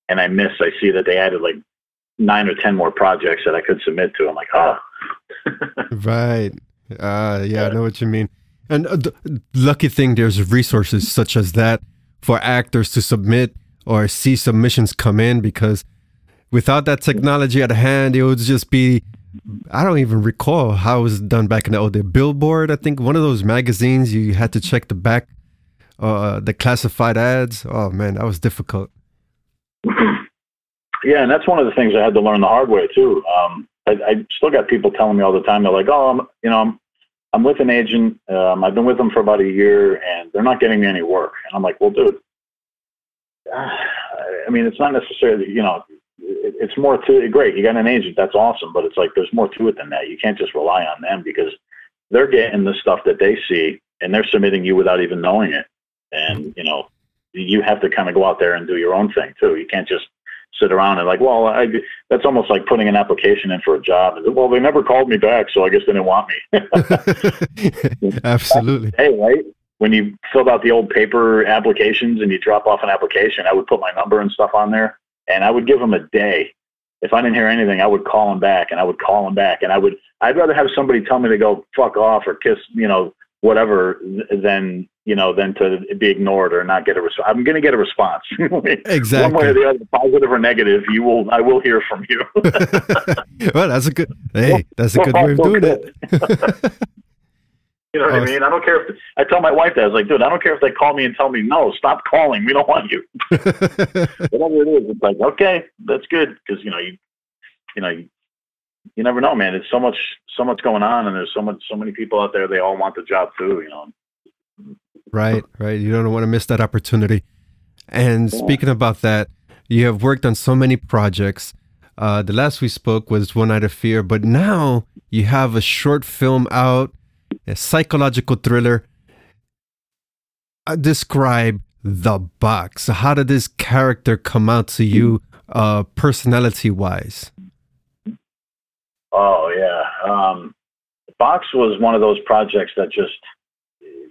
and I miss, I see that they added like nine or ten more projects that I could submit to. I'm like, oh. right. Uh, yeah, I know what you mean. And uh, lucky thing, there's resources such as that for actors to submit or see submissions come in because without that technology at hand, it would just be. I don't even recall how it was done back in the old day. Billboard, I think one of those magazines you had to check the back, uh, the classified ads. Oh man, that was difficult. Yeah, and that's one of the things I had to learn the hard way too. Um, I, I still got people telling me all the time. They're like, "Oh, I'm, you know, I'm I'm with an agent. Um, I've been with them for about a year, and they're not getting me any work. And I'm like, well, dude, I mean, it's not necessarily, you know, it's more to great. You got an agent, that's awesome, but it's like there's more to it than that. You can't just rely on them because they're getting the stuff that they see and they're submitting you without even knowing it. And, you know, you have to kind of go out there and do your own thing too. You can't just sit around and like, well, I, that's almost like putting an application in for a job. Well, they never called me back, so I guess they didn't want me. Absolutely. Hey, right? When you filled out the old paper applications and you drop off an application, I would put my number and stuff on there, and I would give them a day. If I didn't hear anything, I would call them back, and I would call them back, and I would. I'd rather have somebody tell me to go fuck off or kiss, you know, whatever, than you know, than to be ignored or not get a response. I'm going to get a response. exactly. One way or the other, positive or negative, you will. I will hear from you. well, that's a good. Hey, that's a good way of doing it. you know what I mean? I don't care if I tell my wife that. I was like, dude, I don't care if they call me and tell me no, stop calling. We don't want you. Whatever it is, it's like okay, that's good because you know you, you know you, you never know, man. It's so much, so much going on, and there's so much, so many people out there. They all want the job too. You know. Right, right. You don't want to miss that opportunity. And yeah. speaking about that, you have worked on so many projects. Uh, the last we spoke was One Night of Fear, but now you have a short film out, a psychological thriller. Uh, describe the box. How did this character come out to you, uh, personality wise? Oh yeah, um, box was one of those projects that just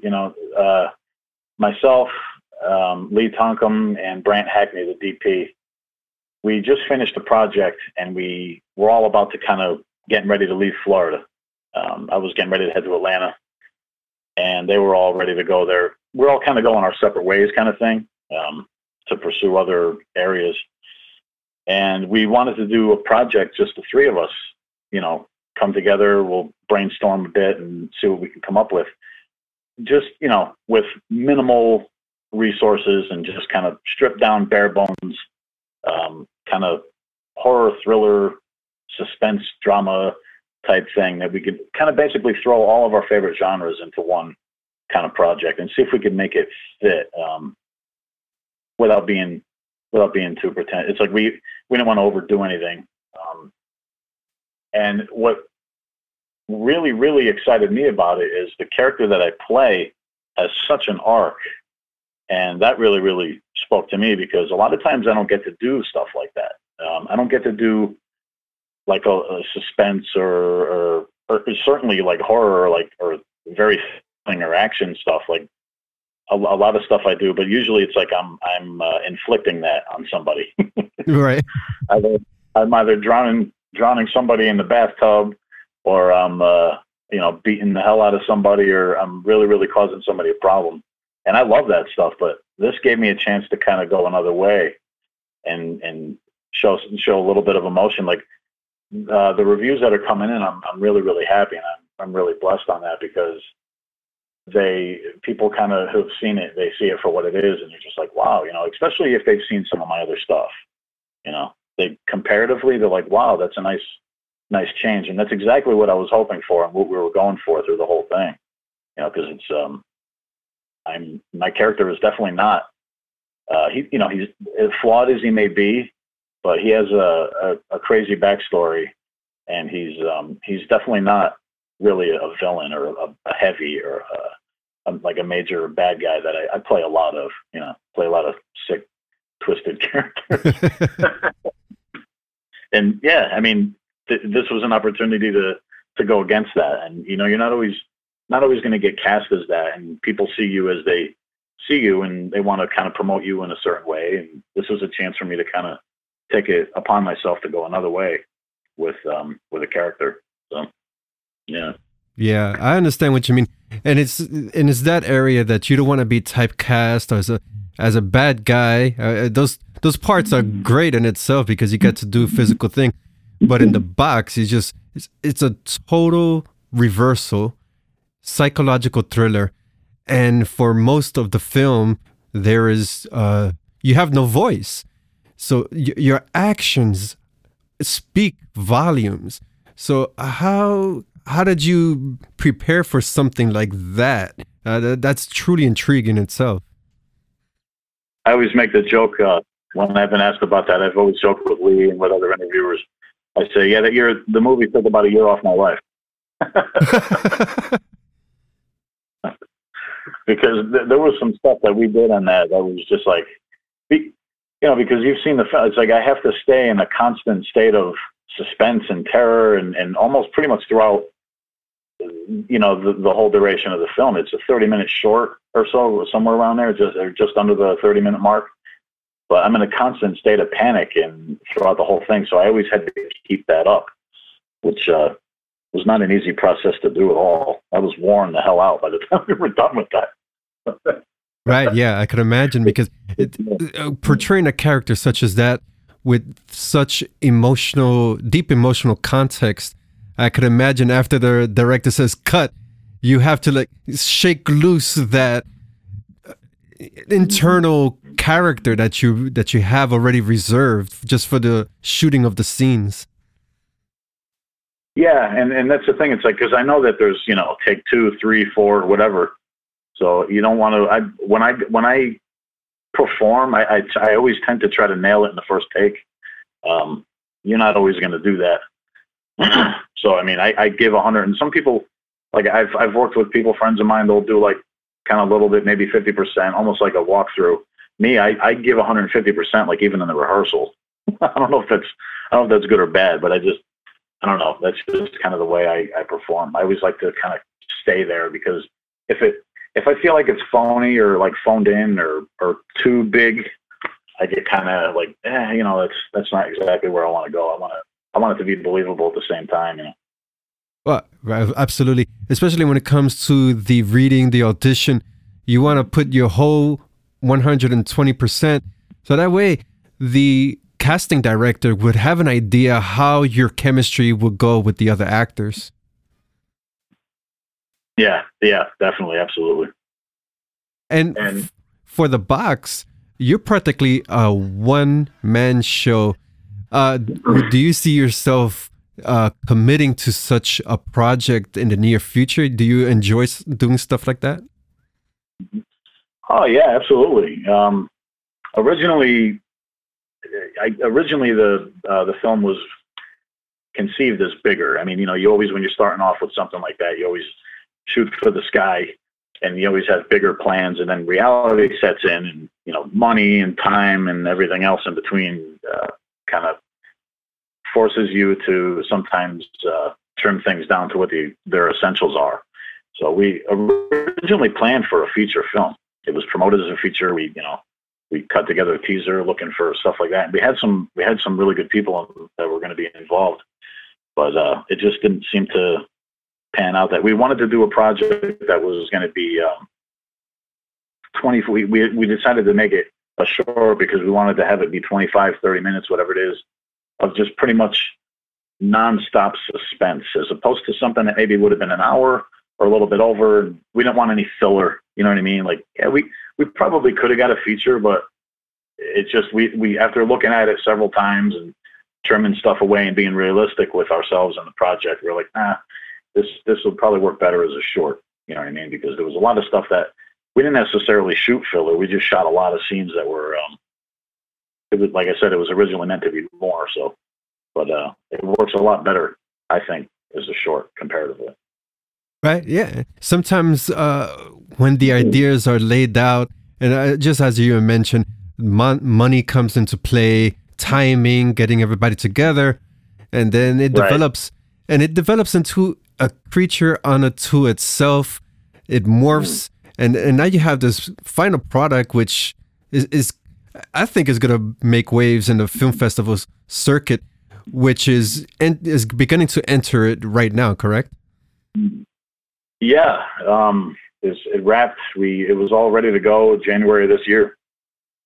you know, uh, myself, um, Lee Thongkham, and Brant Hackney, the DP, we just finished a project and we were all about to kind of getting ready to leave Florida. Um, I was getting ready to head to Atlanta, and they were all ready to go there. We're all kind of going our separate ways, kind of thing, um, to pursue other areas. And we wanted to do a project, just the three of us, you know, come together. We'll brainstorm a bit and see what we can come up with just you know with minimal resources and just kind of stripped down bare bones um, kind of horror thriller suspense drama type thing that we could kind of basically throw all of our favorite genres into one kind of project and see if we could make it fit um, without being without being too pretend. It's like we we didn't want to overdo anything. Um, and what really, really excited me about it is the character that I play has such an arc. And that really, really spoke to me because a lot of times I don't get to do stuff like that. Um, I don't get to do like a, a suspense or, or, or, certainly like horror or like or very thing or action stuff like a, a, lot of stuff I do, but usually it's like I'm I'm uh, inflicting that on somebody. right. Either, I'm either drowning drowning somebody in the bathtub or I'm uh, you know beating the hell out of somebody or I'm really really causing somebody a problem. And I love that stuff, but this gave me a chance to kind of go another way and and show show a little bit of emotion. Like uh, the reviews that are coming in, I'm I'm really really happy and I'm I'm really blessed on that because they people kind of who've seen it, they see it for what it is, and you're just like, wow, you know, especially if they've seen some of my other stuff, you know, they comparatively they're like, wow, that's a nice nice change. And that's exactly what I was hoping for and what we were going for through the whole thing. You know, because it's um, I'm my character is definitely not. Uh, he, you know, he's as flawed as he may be, but he has a, a, a crazy backstory, and he's um, he's definitely not really a villain or a, a heavy or a, a, like a major bad guy that I, I play a lot of. You know, play a lot of sick, twisted characters. and yeah, I mean, th- this was an opportunity to to go against that. And you know, you're not always not always going to get cast as that, and people see you as they see you, and they want to kind of promote you in a certain way. And this was a chance for me to kind of take it upon myself to go another way with um with a character. So yeah. Yeah, I understand what you mean, and it's and it's that area that you don't want to be typecast as a as a bad guy. Uh, those those parts are great in itself because you get to do physical thing, but in the box it's just it's, it's a total reversal psychological thriller. And for most of the film there is uh you have no voice. So y- your actions speak volumes. So how how did you prepare for something like that? Uh, that's truly intriguing itself. I always make the joke uh, when i've been asked about that i've always joked with lee and with other interviewers I say, yeah, that year the movie took about a year off my life. because th- there was some stuff that we did on that that was just like, be, you know, because you've seen the film. It's like I have to stay in a constant state of suspense and terror, and, and almost pretty much throughout, you know, the, the whole duration of the film. It's a 30 minute short or so, somewhere around there, just or just under the 30 minute mark. But I'm in a constant state of panic and throughout the whole thing, so I always had to keep that up, which uh, was not an easy process to do at all. I was worn the hell out by the time we were done with that. right. Yeah, I could imagine because it, uh, portraying a character such as that with such emotional, deep emotional context, I could imagine after the director says cut, you have to like shake loose that uh, internal character that you that you have already reserved just for the shooting of the scenes. Yeah, and and that's the thing. It's like because I know that there's you know take two, three, four, whatever. So you don't want to. I when I when I perform, I, I I always tend to try to nail it in the first take. Um, you're not always going to do that. so I mean, I, I give a hundred, and some people like I've I've worked with people, friends of mine, they'll do like kind of a little bit, maybe fifty percent, almost like a walkthrough. Me, I I give 150 percent, like even in the rehearsal. I don't know if that's I don't know if that's good or bad, but I just I don't know. That's just kind of the way I, I perform. I always like to kind of stay there because if it if I feel like it's phony or like phoned in or or too big, I get kind of like, eh, you know, that's that's not exactly where I want to go. I want to I want it to be believable at the same time, you know. Well, absolutely. Especially when it comes to the reading, the audition, you want to put your whole 120%. So that way, the casting director would have an idea how your chemistry would go with the other actors. Yeah, yeah, definitely, absolutely. And, and f- for the box, you're practically a one man show. Uh, do you see yourself uh, committing to such a project in the near future? Do you enjoy doing stuff like that? Oh yeah, absolutely. Um, originally, I, originally the uh, the film was conceived as bigger. I mean, you know, you always when you're starting off with something like that, you always shoot for the sky, and you always have bigger plans, and then reality sets in, and you know, money and time and everything else in between uh, kind of forces you to sometimes uh, trim things down to what the, their essentials are. So we originally planned for a feature film. It was promoted as a feature. We, you know, we cut together a teaser looking for stuff like that. And we had some we had some really good people that were going to be involved, but uh, it just didn't seem to pan out. That we wanted to do a project that was going to be um, twenty. We, we we decided to make it a short because we wanted to have it be 25, 30 minutes, whatever it is, of just pretty much nonstop suspense, as opposed to something that maybe would have been an hour or a little bit over. We didn't want any filler. You know what I mean? Like, yeah, we we probably could have got a feature, but it's just we we after looking at it several times and trimming stuff away and being realistic with ourselves and the project, we're like, nah, this this will probably work better as a short. You know what I mean? Because there was a lot of stuff that we didn't necessarily shoot filler. We just shot a lot of scenes that were. Um, it was like I said, it was originally meant to be more. So, but uh, it works a lot better, I think, as a short comparatively. Right. Yeah. Sometimes uh, when the ideas are laid out, and uh, just as you mentioned, mon- money comes into play, timing, getting everybody together, and then it right. develops, and it develops into a creature unto itself. It morphs, mm. and and now you have this final product, which is is I think is going to make waves in the film festivals circuit, which is and is beginning to enter it right now. Correct? Yeah, um, it wrapped. We it was all ready to go January this year,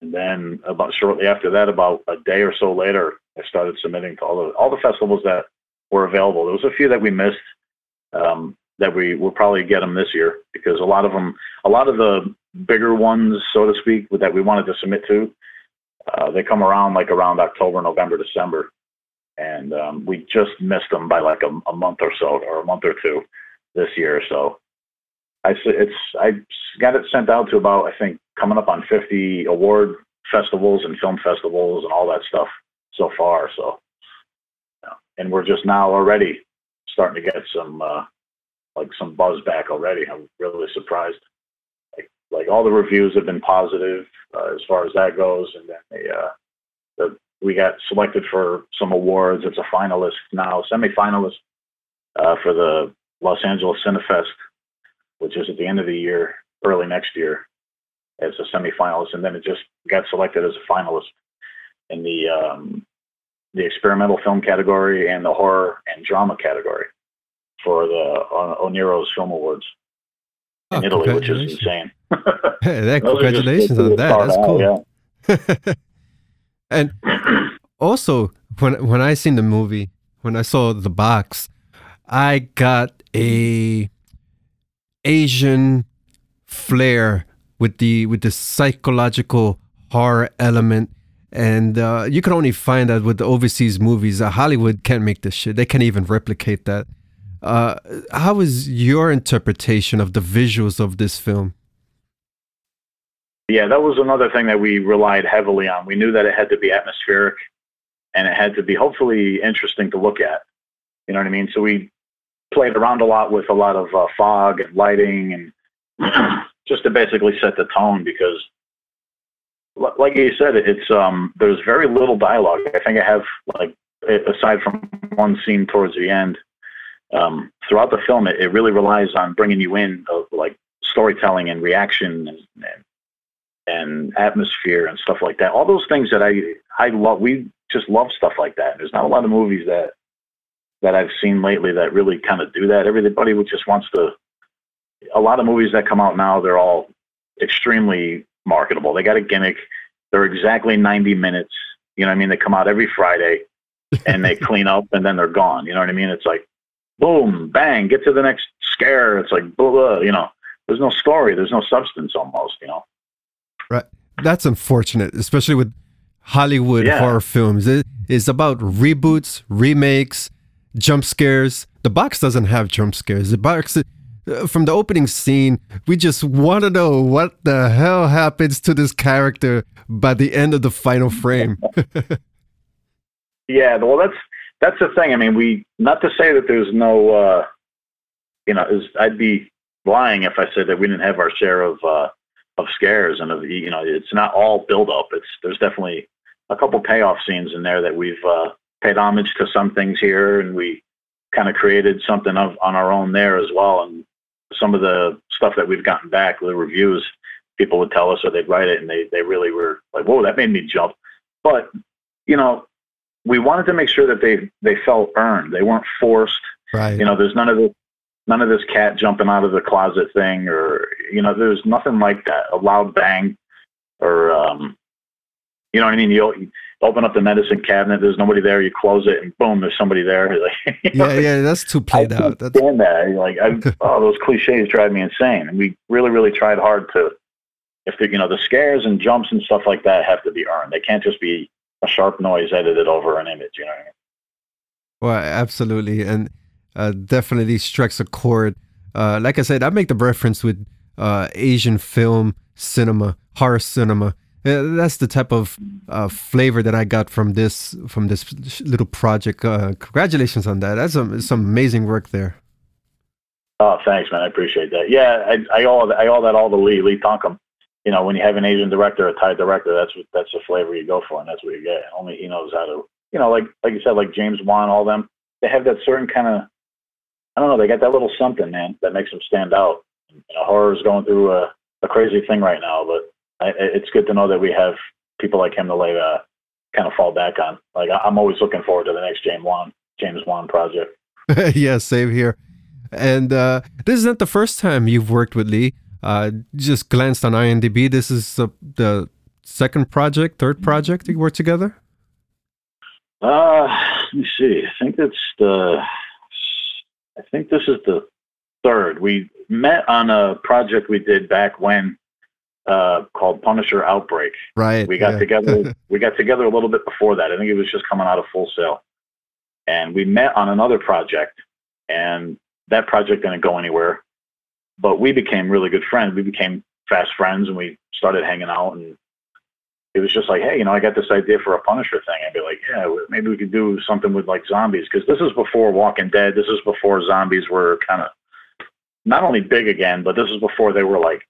and then about shortly after that, about a day or so later, I started submitting to all the all the festivals that were available. There was a few that we missed um, that we will probably get them this year because a lot of them, a lot of the bigger ones, so to speak, that we wanted to submit to, uh, they come around like around October, November, December, and um, we just missed them by like a, a month or so or a month or two this year. So I it's I got it sent out to about I think coming up on 50 award festivals and film festivals and all that stuff so far. So, and we're just now already starting to get some uh, like some buzz back already. I'm really surprised. Like like all the reviews have been positive uh, as far as that goes, and then the, uh, the we got selected for some awards. It's a finalist now, semi-finalist uh, for the Los Angeles Cinefest, which is at the end of the year, early next year, as a semi-finalist, and then it just got selected as a finalist in the um, the experimental film category and the horror and drama category for the uh, Oniros Film Awards in oh, Italy, which is insane. hey, that, congratulations on that. That's cool. yeah. and also, when when I seen the movie, when I saw the box, I got a Asian flair with the with the psychological horror element and uh, you can only find that with the overseas movies. Uh, Hollywood can't make this shit. They can't even replicate that. Uh, how is your interpretation of the visuals of this film? Yeah, that was another thing that we relied heavily on. We knew that it had to be atmospheric and it had to be hopefully interesting to look at. You know what I mean? So we played around a lot with a lot of uh, fog and lighting and just to basically set the tone because like you said, it's um, there's very little dialogue. I think I have like aside from one scene towards the end, um, throughout the film, it, it really relies on bringing you in of like storytelling and reaction and, and and atmosphere and stuff like that. All those things that I I love. We just love stuff like that. There's not a lot of movies that that I've seen lately that really kind of do that. Everybody just wants to. A lot of movies that come out now, they're all extremely marketable. They got a gimmick. They're exactly 90 minutes. You know what I mean? They come out every Friday and they clean up and then they're gone. You know what I mean? It's like, boom, bang, get to the next scare. It's like, blah, blah, you know, there's no story. There's no substance almost, you know? Right. That's unfortunate, especially with Hollywood yeah. horror films. It is about reboots, remakes, jump scares. The box doesn't have jump scares. The box uh, from the opening scene, we just want to know what the hell happens to this character by the end of the final frame. yeah, well, that's that's the thing. I mean, we not to say that there's no, uh, you know, is, I'd be lying if I said that we didn't have our share of uh, of scares and of you know, it's not all build up. It's there's definitely a couple payoff scenes in there that we've uh, paid homage to some things here, and we kind of created something of on our own there as well. And some of the stuff that we've gotten back, the reviews, people would tell us or they'd write it and they, they really were like, whoa, that made me jump. But, you know, we wanted to make sure that they, they felt earned. They weren't forced. Right. You know, there's none of this, none of this cat jumping out of the closet thing or, you know, there's nothing like that. A loud bang or, um, you know what I mean? You, open up the medicine cabinet. There's nobody there. You close it, and boom, there's somebody there. Like, yeah, yeah, that's too played I out. That's stand that. Like, I, oh, those cliches drive me insane. And we really, really tried hard to, if the, you know, the scares and jumps and stuff like that have to be earned. They can't just be a sharp noise edited over an image. You know what I mean? Well, absolutely, and uh, definitely strikes a chord. Uh, like I said, I make the reference with uh, Asian film cinema, horror cinema that's the type of uh, flavor that I got from this from this little project. Uh, congratulations on that. That's some some amazing work there. Oh, thanks, man. I appreciate that. Yeah, I, I owe I owe that all to Lee Lee Thongkham. You know, when you have an Asian director, a Thai director, that's what that's the flavor you go for, and that's what you get. Only he knows how to. You know, like like you said, like James Wan, all them. They have that certain kind of. I don't know. They got that little something, man, that makes them stand out. You know, horror is going through a, a crazy thing right now, but I, it's good to know that we have people like him to lay uh, kind of fall back on. Like I'm always looking forward to the next James Wan James Wan project. yeah, same here. And uh, this is not the first time you've worked with Lee. Uh, just glanced on IMDb. This is uh, the second project, third project you worked together. Uh, let me see. I think it's the. I think this is the third. We met on a project we did back when uh, called Punisher Outbreak. Right. We got yeah. together. we got together a little bit before that. I think it was just coming out of Full Sail, and we met on another project, and that project didn't go anywhere. But we became really good friends. We became fast friends, and we started hanging out. And it was just like, hey, you know, I got this idea for a Punisher thing. I'd be like, yeah, maybe we could do something with like zombies because this is before Walking Dead. This is before zombies were kind of not only big again, but this is before they were like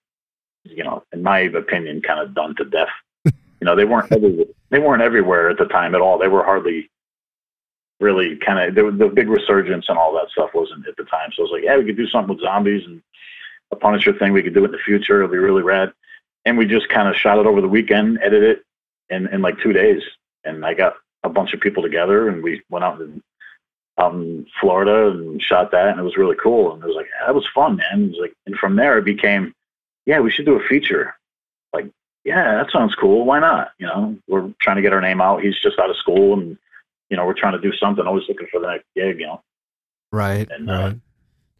you know, in my opinion, kind of done to death. you know, they weren't everywhere, they weren't everywhere at the time at all. They were hardly really kind of the big resurgence and all that stuff wasn't at the time. So I was like, yeah, we could do something with zombies and a Punisher thing. We could do it in the future. It'll be really rad. And we just kind of shot it over the weekend, edited it in in like two days, and I got a bunch of people together and we went out in out in Florida and shot that, and it was really cool. And it was like that was fun, man. It was like, and from there it became, yeah, we should do a feature. Like, yeah, that sounds cool. Why not? You know, we're trying to get our name out. He's just out of school, and you know, we're trying to do something. Always looking for the next gig. You know, right, and right. Uh,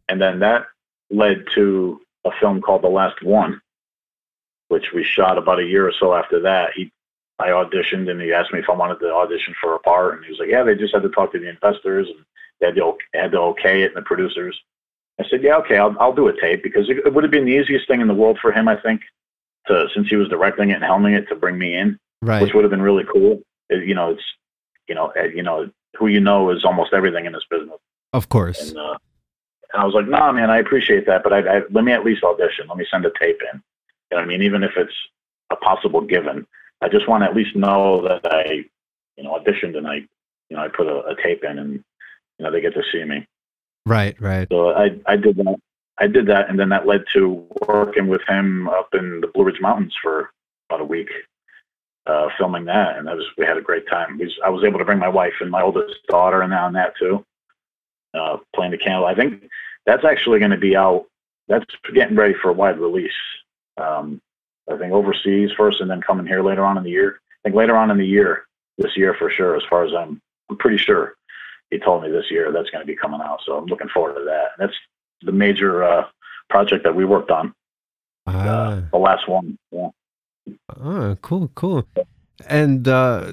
and then that led to a film called The Last One, which we shot about a year or so after that. He I auditioned and he asked me if I wanted to audition for a part, and he was like, "Yeah, they just had to talk to the investors and they had to, had to okay it and the producers." I said, "Yeah, okay, I'll I'll do a tape because it, it would have been the easiest thing in the world for him, I think, to since he was directing it and helming it to bring me in, right. which would have been really cool. It, you know, it's you know, you know, who you know is almost everything in this business. Of course. And, uh, and I was like, "Nah, man, I appreciate that, but I, I let me at least audition. Let me send a tape in. You know what I mean? Even if it's a possible given." I just want to at least know that I, you know, auditioned and I, you know, I put a, a tape in and, you know, they get to see me. Right, right. So I, I did that. I did that, and then that led to working with him up in the Blue Ridge Mountains for about a week, uh, filming that, and that was we had a great time. I was able to bring my wife and my oldest daughter and on that too, uh, playing the candle. I think that's actually going to be out. That's getting ready for a wide release. Um, I think overseas first and then coming here later on in the year. I think later on in the year, this year for sure, as far as I'm, I'm pretty sure he told me this year that's going to be coming out. So I'm looking forward to that. That's the major uh, project that we worked on. Uh, the last one. Yeah. Oh, cool, cool. And uh,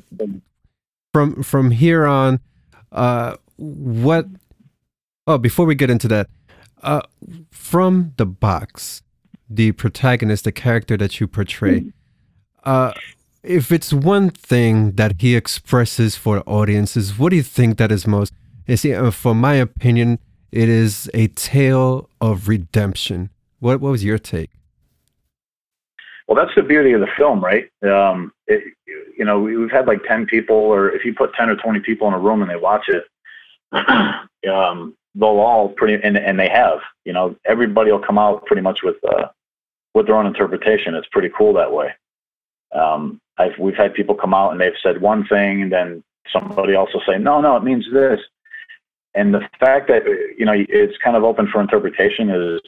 from from here on, uh, what? Oh, before we get into that, uh, from the box, the protagonist, the character that you portray, uh, if it's one thing that he expresses for audiences, what do you think that is most? You see, uh, for my opinion, it is a tale of redemption. What What was your take? Well, that's the beauty of the film, right? Um, it, you know, we've had like ten people, or if you put ten or twenty people in a room and they watch it, um, they'll all pretty, and, and they have, you know, everybody will come out pretty much with uh, with their own interpretation. It's pretty cool that way. Um, I've, we've had people come out and they've said one thing, and then somebody else will say, "No, no, it means this." And the fact that you know it's kind of open for interpretation is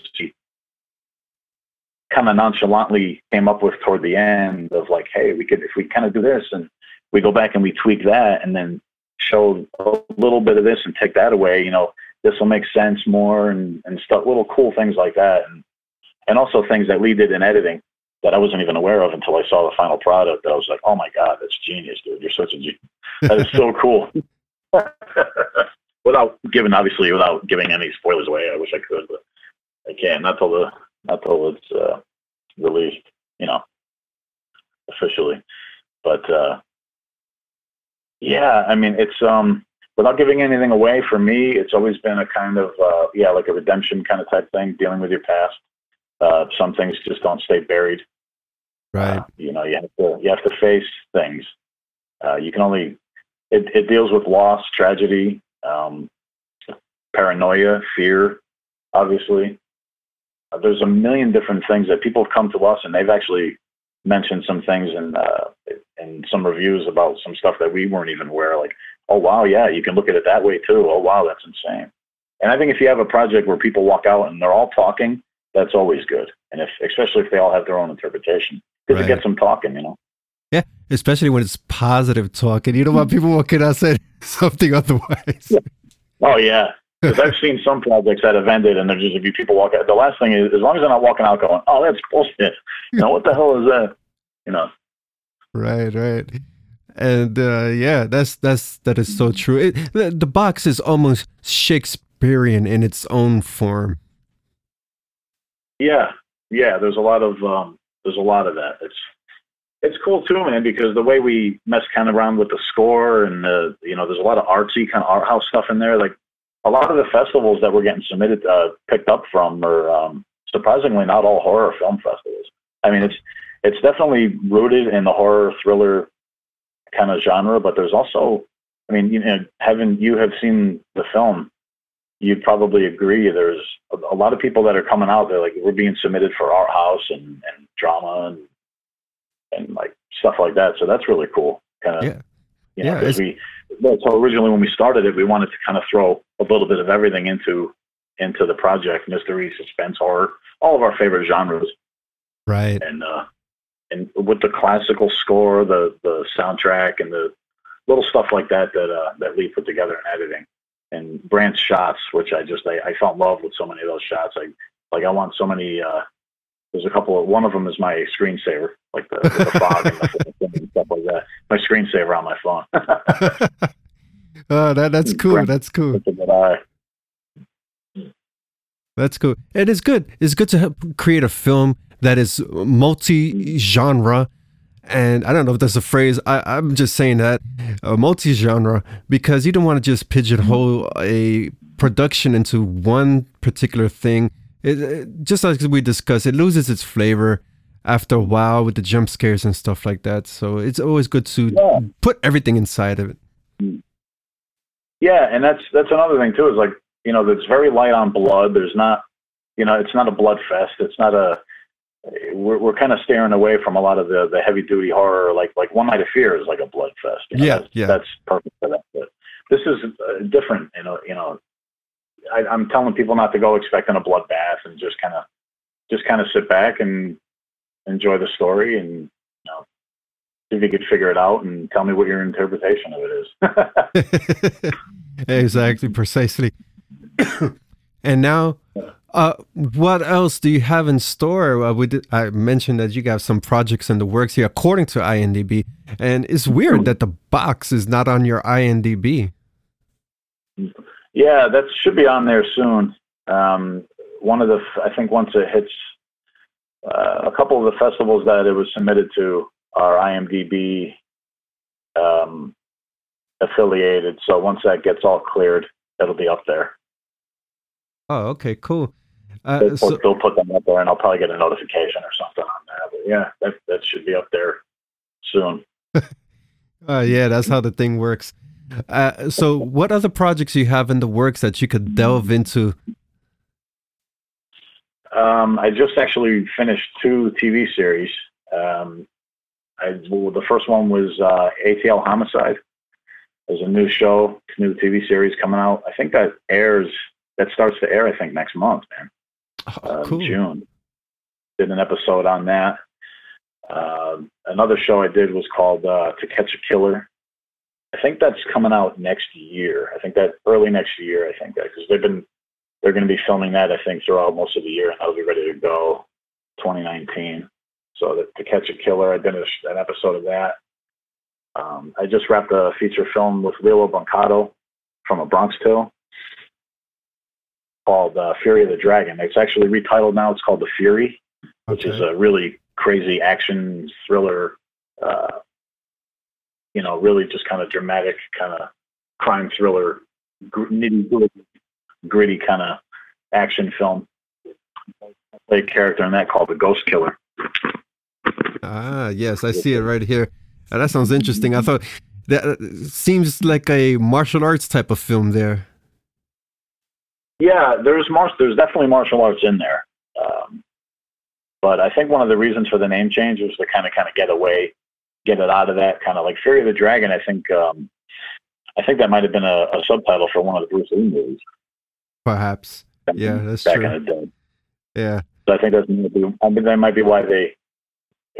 kind of nonchalantly came up with toward the end of like, "Hey, we could if we kind of do this and we go back and we tweak that, and then show a little bit of this and take that away, you know, this will make sense more and and stuff, little cool things like that." And and also things that Lee did in editing that I wasn't even aware of until I saw the final product. That I was like, oh my god, that's genius, dude! You're such a genius. That is so cool. without giving, obviously, without giving any spoilers away, I wish I could, but I can't. Not till the not till it's uh, released, you know, officially. But uh, yeah, I mean, it's um, without giving anything away. For me, it's always been a kind of uh, yeah, like a redemption kind of type thing, dealing with your past uh, some things just don't stay buried. Right. Uh, you know, you have to you have to face things. Uh, you can only it, it deals with loss, tragedy, um, paranoia, fear. Obviously, uh, there's a million different things that people have come to us, and they've actually mentioned some things in uh, in some reviews about some stuff that we weren't even aware. Like, oh wow, yeah, you can look at it that way too. Oh wow, that's insane. And I think if you have a project where people walk out and they're all talking that's always good. And if, especially if they all have their own interpretation, because right. it gets them talking, you know. Yeah, especially when it's positive talking. You don't want people walking out saying something otherwise. Yeah. Oh yeah, because I've seen some projects that have ended, and there's just a few people walk out. The last thing is, as long as they're not walking out going, "Oh, that's bullshit," you know, what the hell is that? You know. Right, right, and uh, yeah, that's that's that is so true. It, the, the box is almost Shakespearean in its own form. Yeah, yeah. There's a lot of um, there's a lot of that. It's it's cool too, man, because the way we mess kind of around with the score and the you know, there's a lot of artsy kind of art house stuff in there. Like a lot of the festivals that we're getting submitted uh, picked up from are um, surprisingly not all horror film festivals. I mean, it's it's definitely rooted in the horror thriller kind of genre, but there's also, I mean, you know, having you have seen the film, you'd probably agree. There's a, lot of people that are coming out. They're like, we're being submitted for art house and, and drama and and like stuff like that. So that's really cool. Kind of, Yeah. you know, Yeah, we. well, So originally, when we started it, we wanted to kind of throw a little bit of everything into into the project: mystery, suspense, horror, all of our favorite genres Right. and uh, and with the classical score, the the soundtrack, and the little stuff like that that uh, that Lee put together in editing, and Brandt's shots, which I just I, I fell in love with so many of those shots. I like I want so many. Uh, there's a couple of one of them is my screensaver, like the, the fog and, the, and stuff like that. My screensaver on my phone. oh, that that's cool. Brand- That's cool. That's a good. That's cool. It is good. It's good to help create a film that is multi-genre, and I don't know if that's a phrase. I, I'm just saying that uh, multi-genre because you don't want to just pigeonhole a production into one particular thing. It, it, just like we discussed, it loses its flavor after a while with the jump scares and stuff like that. So it's always good to Yeah. put everything inside of it. Yeah, and that's that's another thing too. Is like you know, it's very light on blood. There's not, you know, it's not a blood fest. It's not a. We're we're kind of staring away from a lot of the the heavy duty horror. Like like One Night of Fear is like a blood fest. you know, Yeah, that's, yeah. That's perfect for that. But this is uh, different. You know, you know, I, I'm telling people not to go expecting a bloodbath and just kind of just kind of sit back and enjoy the story and you know see if you could figure it out and tell me what your interpretation of it is. exactly, precisely. and now, uh, what else do you have in store? Uh, we did, I mentioned that you got some projects in the works here, according to IMDb, and it's weird that the box is not on your IMDb. Yeah, that should be on there soon. Um, one of the, I think once it hits uh, a couple of the festivals that it was submitted to are IMDb um, affiliated. So once that gets all cleared, it'll be up there. Oh, okay, cool. Uh, They'll, so, put, they'll put them up there, and I'll probably get a notification or something on that. But yeah, that that should be up there soon. uh, yeah, that's how the thing works. Uh, so, what other projects you have in the works that you could delve into? Um, I just actually finished two TV series. Um, I, well, the first one was uh, ATL Homicide. There's a new show, new TV series coming out. I think that airs. That starts to air. I think next month, man. Oh, uh, cool. June. Did an episode on that. Uh, another show I did was called uh, To Catch a Killer. I think that's coming out next year. I think that early next year. I think that because they've been they're going to be filming that. I think throughout most of the year, and that'll be ready to go 2019. So that To Catch a Killer, I did a, an episode of that. Um, I just wrapped a feature film with Lillo Brancato from A Bronx Tale called uh, Fury of the Dragon. It's actually retitled now. It's called The Fury, which is a really crazy action thriller. Uh, you know, really just kind of dramatic, kind of crime thriller, gr- nitty gritty, gritty kind of action film. Play a character in that called the Ghost Killer. Ah, yes, I see it right here. Uh, that sounds interesting. I thought that uh, seems like a martial arts type of film there. Yeah, there's mar- there's definitely martial arts in there. Um, but I think one of the reasons for the name change was to kind of kind of get away, get it out of that kind of like Fury of the Dragon. I think um, I think that might have been a, a subtitle for one of the Bruce Lee movies. Perhaps. back Yeah, that's back true. in the day. Yeah. So I think that's I mean, that might be why they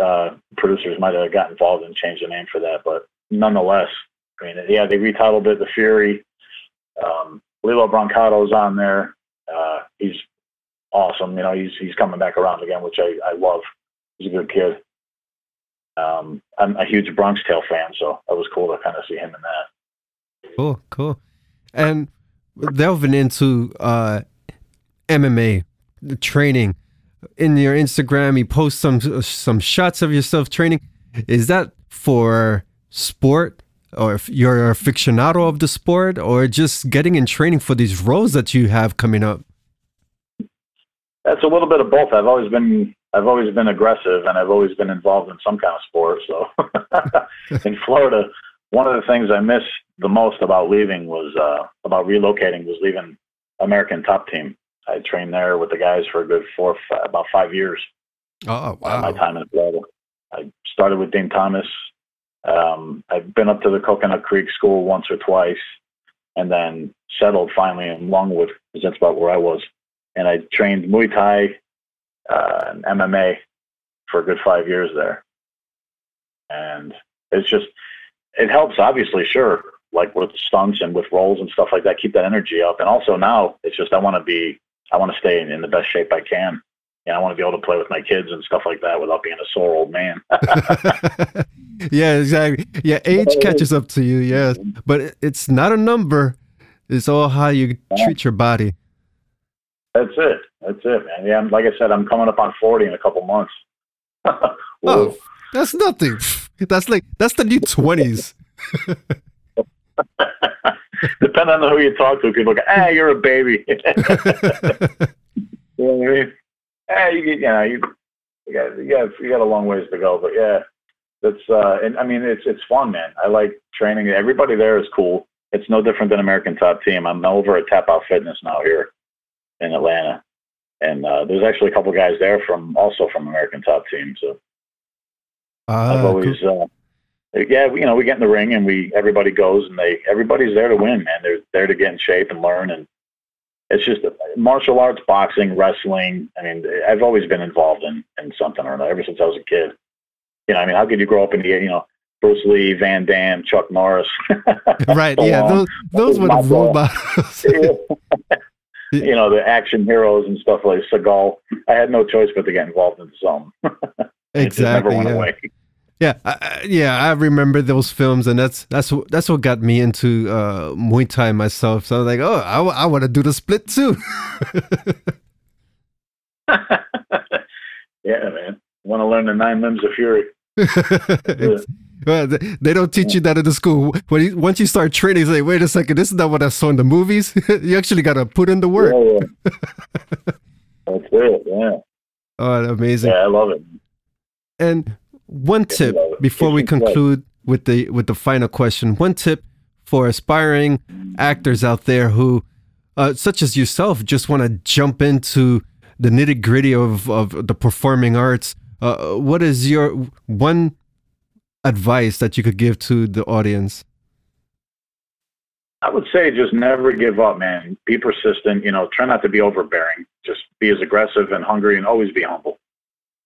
uh, producers might have got involved and changed the name for that. But nonetheless, I mean, yeah, they retitled it The Fury. Um, Lillo Brancato's on there. Uh, he's awesome. You know, he's he's coming back around again, which I, I love. He's a good kid. Um, I'm a huge Bronx Tale fan, so that was cool to kind of see him in that. Cool, cool. And delving into uh, MMA training in your Instagram, you post some some shots of yourself training. Is that for sport, or if you're a aficionado of the sport, or just getting in training for these roles that you have coming up? That's a little bit of both. I've always been I've always been aggressive and I've always been involved in some kind of sport. So in Florida, one of the things I miss the most about leaving was uh, about relocating was leaving American Top Team. I trained there with the guys for a good four, five, about five years. Oh uh, My wow! time in Florida. I started with Dean Thomas. Um, I've been up to the Coconut Creek School once or twice, and then settled finally in Longwood because that's about where I was. And I trained Muay Thai uh, and MMA for a good five years there. And it's just, it helps, obviously, sure, like with stunts and with rolls and stuff like that, keep that energy up. And also now it's just, I want to be, I want to stay in, in the best shape I can. And I want to be able to play with my kids and stuff like that without being a sore old man. yeah, exactly. Yeah, age catches up to you. Yes, but it's not a number. It's all how you treat your body. That's it. That's it, man. Yeah, like I said, I'm coming up on 40 in a couple months. Oh, that's nothing. That's like that's the new twenties. Depending on who you talk to, people go, ah, you're a baby. you know what I mean? Ah, you, you know, you, you got, you got, you got a long ways to go, but yeah, that's, uh, and I mean, it's, it's fun, man. I like training. Everybody there is cool. It's no different than American Top Team. I'm over at Tap Out Fitness now here in Atlanta. And, uh, there's actually a couple guys there from, also from American Top Team. So Ah, I've cool. always, uh, yeah, you know, we get in the ring and we everybody goes and they everybody's there to win, man. They're there to get in shape and learn, and it's just martial arts, boxing, wrestling. I mean, I've always been involved in in something or another ever since I was a kid. You know, I mean, how could you grow up in the you know Bruce Lee, Van Damme, Chuck Norris? right. Yeah, those those were the models. you know, the action heroes and stuff like Seagal. I had no choice but to get involved in some. It just never exactly. went Yeah. away. Yeah, I, I- yeah, I remember those films, and that's that's what that's what got me into uh, Muay Thai myself. So I was like, oh, I, want to do the split too. yeah, man. Want to learn the nine limbs of fury? Well, they- they don't teach you that in the school. When you, once you start training, it's like, wait a second, this is not what I saw in the movies. you actually got to put in the work. Yeah, yeah. That's it. Yeah. Oh, amazing! Yeah, I love it. And one tip before we conclude with the with the final question. One tip for aspiring actors out there who, uh, such as yourself, just want to jump into the nitty gritty of of the performing arts. Uh, what is your one advice that you could give to the audience? I would say just never give up, man. Be persistent. You know, try not to be overbearing. Just be as aggressive and hungry, and always be humble.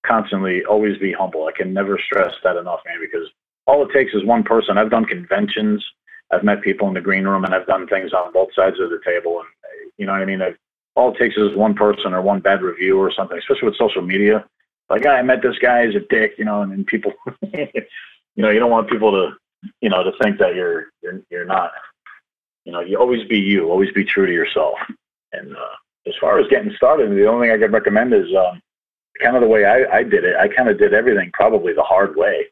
Constantly, always be humble. I can never stress that enough, man. Because all it takes is one person. I've done conventions. I've met people in the green room, and I've done things on both sides of the table. And you know what I mean. I've, all it takes is one person or one bad review or something. Especially with social media. Like, "Ah, I met this guy. He's a dick. You know, and then people. you know, you don't want people to, you know, to think that you're you're you're not you know, you always be you, always be true to yourself. And uh, as far as getting started, the only thing I could recommend is um, kind of the way I, I did it. I kind of did everything probably the hard way.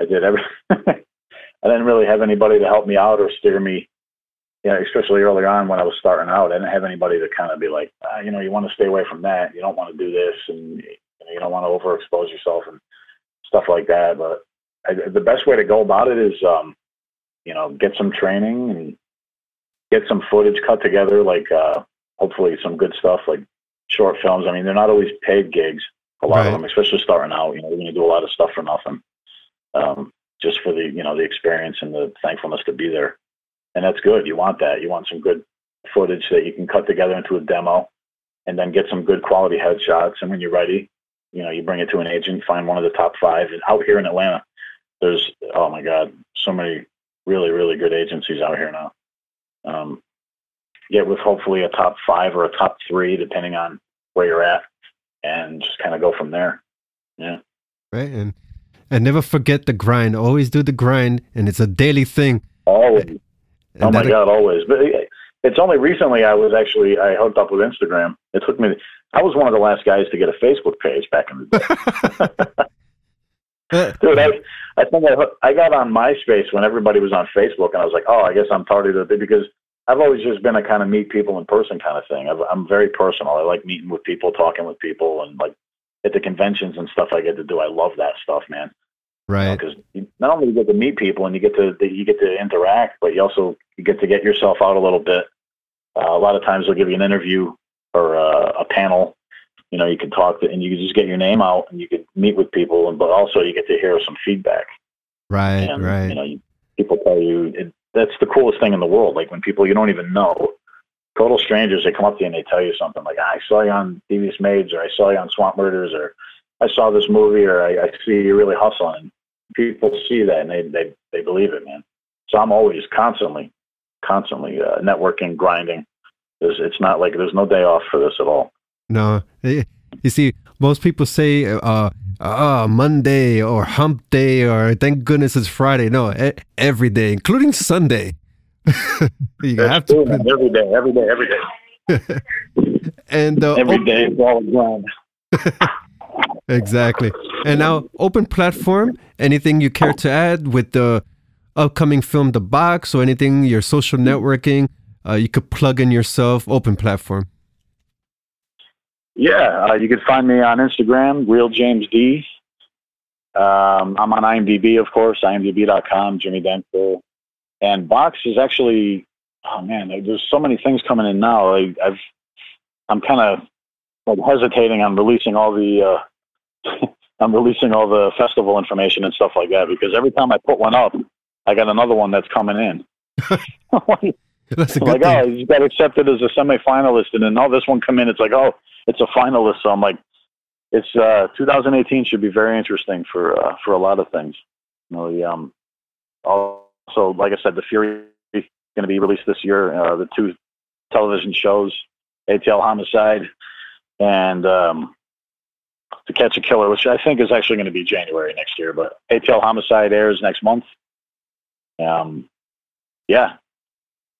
I did every. I didn't really have anybody to help me out or steer me. You know, especially early on when I was starting out, I didn't have anybody to kind of be like, ah, you know, you want to stay away from that. You don't want to do this, and you don't want to overexpose yourself and stuff like that. But I, the best way to go about it is, um, you know, get some training and get some footage cut together, like uh, hopefully some good stuff, like short films. I mean, they're not always paid gigs. A lot Right. of them, especially starting out, you know, you're going to do a lot of stuff for nothing, um, just for the you know the experience and the thankfulness to be there. And that's good. You want that. You want some good footage that you can cut together into a demo, and then get some good quality headshots. And when you're ready, you know, you bring it to an agent, find one of the top five. And out here in Atlanta, there's oh my god, so many really really good agencies out here now um, get with hopefully a top five or a top three, depending on where you're at, and just kind of go from there. Yeah. Right, and and never forget the grind. Always do the grind, and it's a daily thing. Always. And Oh my God, always. But it's only recently I was actually I hooked up with Instagram. It took me. I was one of the last guys to get a Facebook page back in the day. Uh, Dude, I, I think I, I got on MySpace when everybody was on Facebook, and I was like, oh, I guess I'm tardy to the day because I've always just been a kind of meet people in person kind of thing. I've, I'm very personal. I like meeting with people, talking with people, and like at the conventions and stuff I get to do. I love that stuff, man. Right. Because not only do you get to meet people and you get to you get to interact, but you also you get to get yourself out a little bit. Uh, a lot of times they'll give you an interview or uh, a panel. You know, you can talk to, and you can just get your name out and you can meet with people, and but also you get to hear some feedback. Right. And, right. You know, you, people tell you it, that's the coolest thing in the world. Like when people you don't even know, total strangers, they come up to you and they tell you something like, "I saw you on Devious Maids," or "I saw you on Swamp Murders," or "I saw this movie," or "I, I see you really hustling." People see that and they they they believe it, man. So I'm always constantly, constantly uh, networking, grinding. It's, it's not like there's no day off for this at all. No, you see, most people say, uh, uh, Monday or hump day or thank goodness it's Friday. No, e- every day, including Sunday. you That's have to. every day, every day, every day, and uh, every op- all a grind. exactly. And now, open platform. Anything you care to add with the upcoming film, The Box, or anything your social networking? Uh, you could plug in yourself. Open platform. Yeah, uh, you can find me on Instagram, Real James D. Um, I'm on IMDb, of course, IMDb.com, Jimmy Dempster. And Box is actually, oh man, there's so many things coming in now. I, I've, I'm kind of like hesitating on releasing all the, uh, I'm releasing all the festival information and stuff like that because every time I put one up, I got another one that's coming in. That's a good like, thing. oh, you got accepted as a semifinalist, and then oh, this one come in. It's like, oh, it's a finalist. So I'm like, it's uh, 2018 should be very interesting for uh, for a lot of things. You know, the, um, also, like I said, the Fury is going to be released this year. Uh, the two television shows, ATL Homicide and um, To Catch a Killer, which I think is actually going to be January next year. But ATL Homicide airs next month. Um, yeah,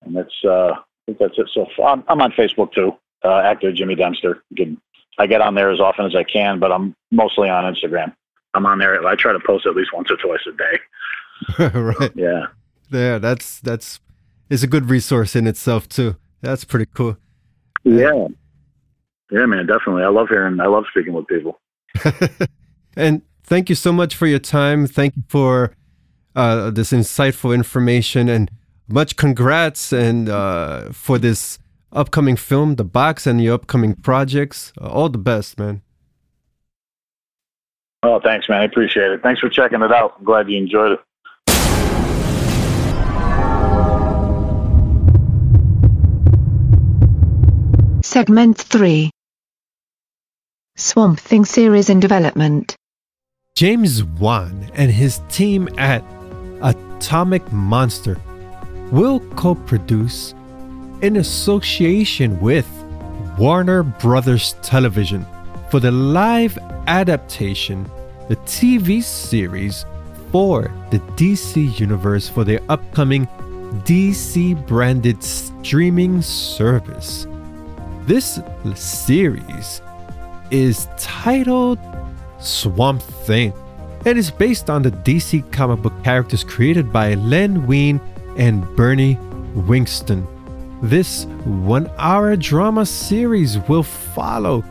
and that's uh, I think that's it so. I'm, I'm on Facebook too, uh, actor Jimmy Dempster. Can, I get on there as often as I can, but I'm mostly on Instagram. I'm on there. I try to post at least once or twice a day. right. Yeah. Yeah, that's that's is a good resource in itself too. That's pretty cool. Yeah. Yeah, man, definitely. I love hearing, I love speaking with people. and thank you so much for your time. Thank you for uh, this insightful information and much congrats and uh, for this upcoming film, The Box, and your upcoming projects. Uh, all the best, man. Oh, thanks, man. I appreciate it. Thanks for checking it out. I'm glad you enjoyed it. Segment 3 Swamp Thing series in development. James Wan and his team at Atomic Monster will co produce in association with Warner Brothers Television for the live adaptation, the TV series for the DC Universe for their upcoming DC branded streaming service. This series is titled Swamp Thing and is based on the DC comic book characters created by Len Wein and Bernie Wrightson. This one hour drama series will follow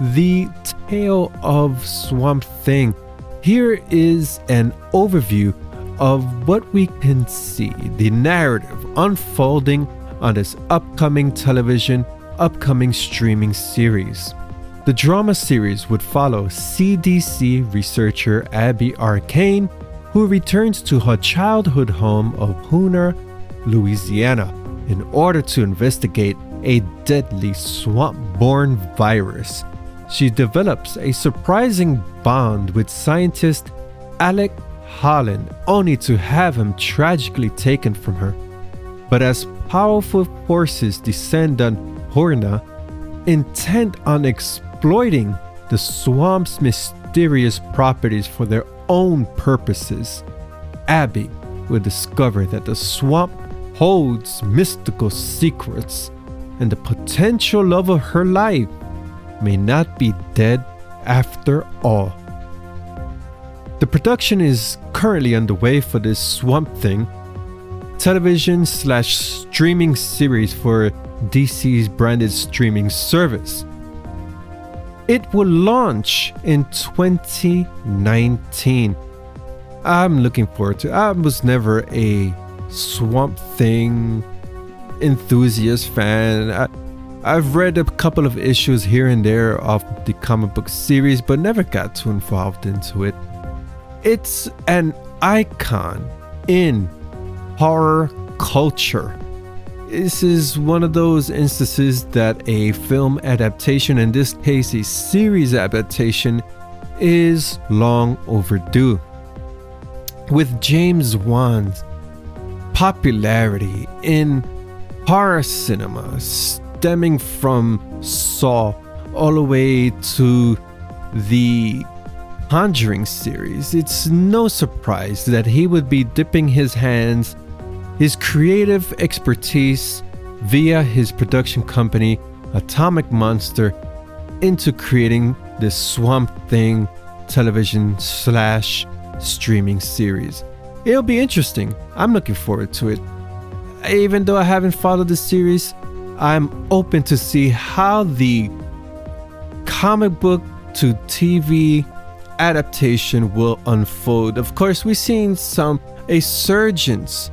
the tale of Swamp Thing. Here is an overview of what we can see the narrative unfolding on this upcoming television, upcoming streaming series. The drama series would follow CDC researcher Abby Arcane, who returns to her childhood home of Houma, Louisiana, in order to investigate a deadly swamp borne virus. She develops a surprising bond with scientist Alec Holland, only to have him tragically taken from her. But as powerful forces descend on Houma, intent on exploiting the swamp's mysterious properties for their own purposes, Abby will discover that the swamp holds mystical secrets and the potential love of her life may not be dead after all. The production is currently underway for this Swamp Thing television slash streaming series for DC's branded streaming service. It will launch in 2019. I'm looking forward to. I was never a Swamp Thing enthusiast fan. I, I've read a couple of issues here and there of the comic book series, but never got too involved into it. It's an icon in horror culture. This is one of those instances that a film adaptation, in this case a series adaptation, is long overdue. With James Wan's popularity in horror cinema stemming from Saw all the way to the Conjuring series, it's no surprise that he would be dipping his hands, his creative expertise via his production company, Atomic Monster, into creating this Swamp Thing television slash streaming series. It'll be interesting. I'm looking forward to it. Even though I haven't followed the series, I'm open to see how the comic book to TV adaptation will unfold. Of course, we've seen some a surgence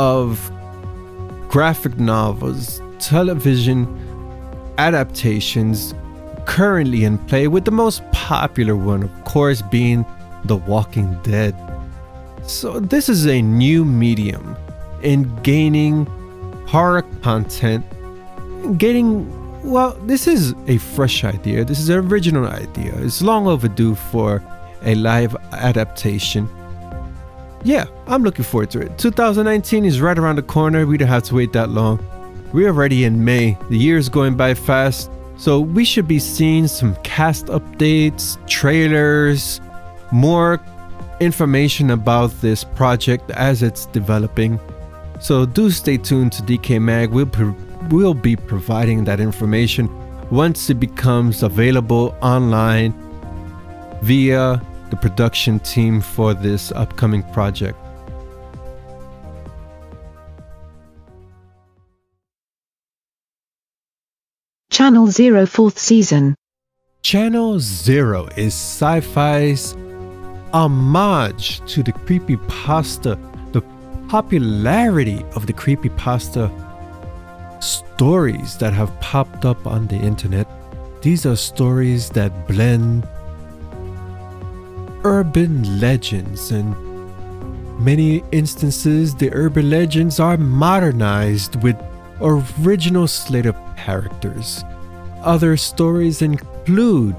of graphic novels, television adaptations currently in play, with the most popular one, of course, being The Walking Dead. So, this is a new medium in gaining horror content, getting well, this is a fresh idea. This is an original idea. It's long overdue for a live adaptation. Yeah, I'm looking forward to it. 2019 is right around the corner. We don't have to wait that long. We're already in May. The year is going by fast. So we should be seeing some cast updates, trailers, more information about this project as it's developing. So do stay tuned to Decay Mag. We'll we'll be providing that information once it becomes available online via the production team for this upcoming project. Channel Zero fourth season. Channel Zero is sci fi's homage to the creepypasta, the popularity of the creepypasta stories that have popped up on the internet. These are stories that blend urban legends and many instances the urban legends are modernized with original slate of characters. Other stories include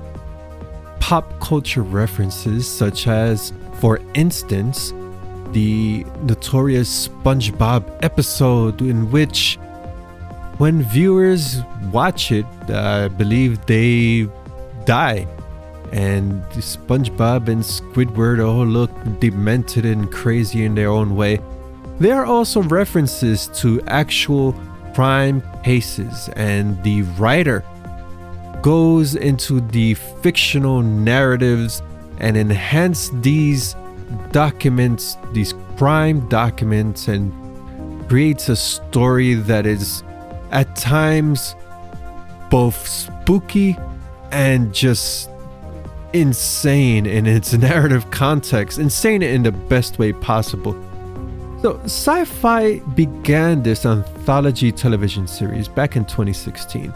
pop culture references such as for instance the notorious SpongeBob episode in which when viewers watch it, I believe they die. And SpongeBob and Squidward all look demented and crazy in their own way. There are also references to actual crime cases, and the writer goes into the fictional narratives and enhance these documents, these crime documents, and creates a story that is at times both spooky and just insane in its narrative context, insane in the best way possible. So, Sci Fi began this anthology television series back in 2016.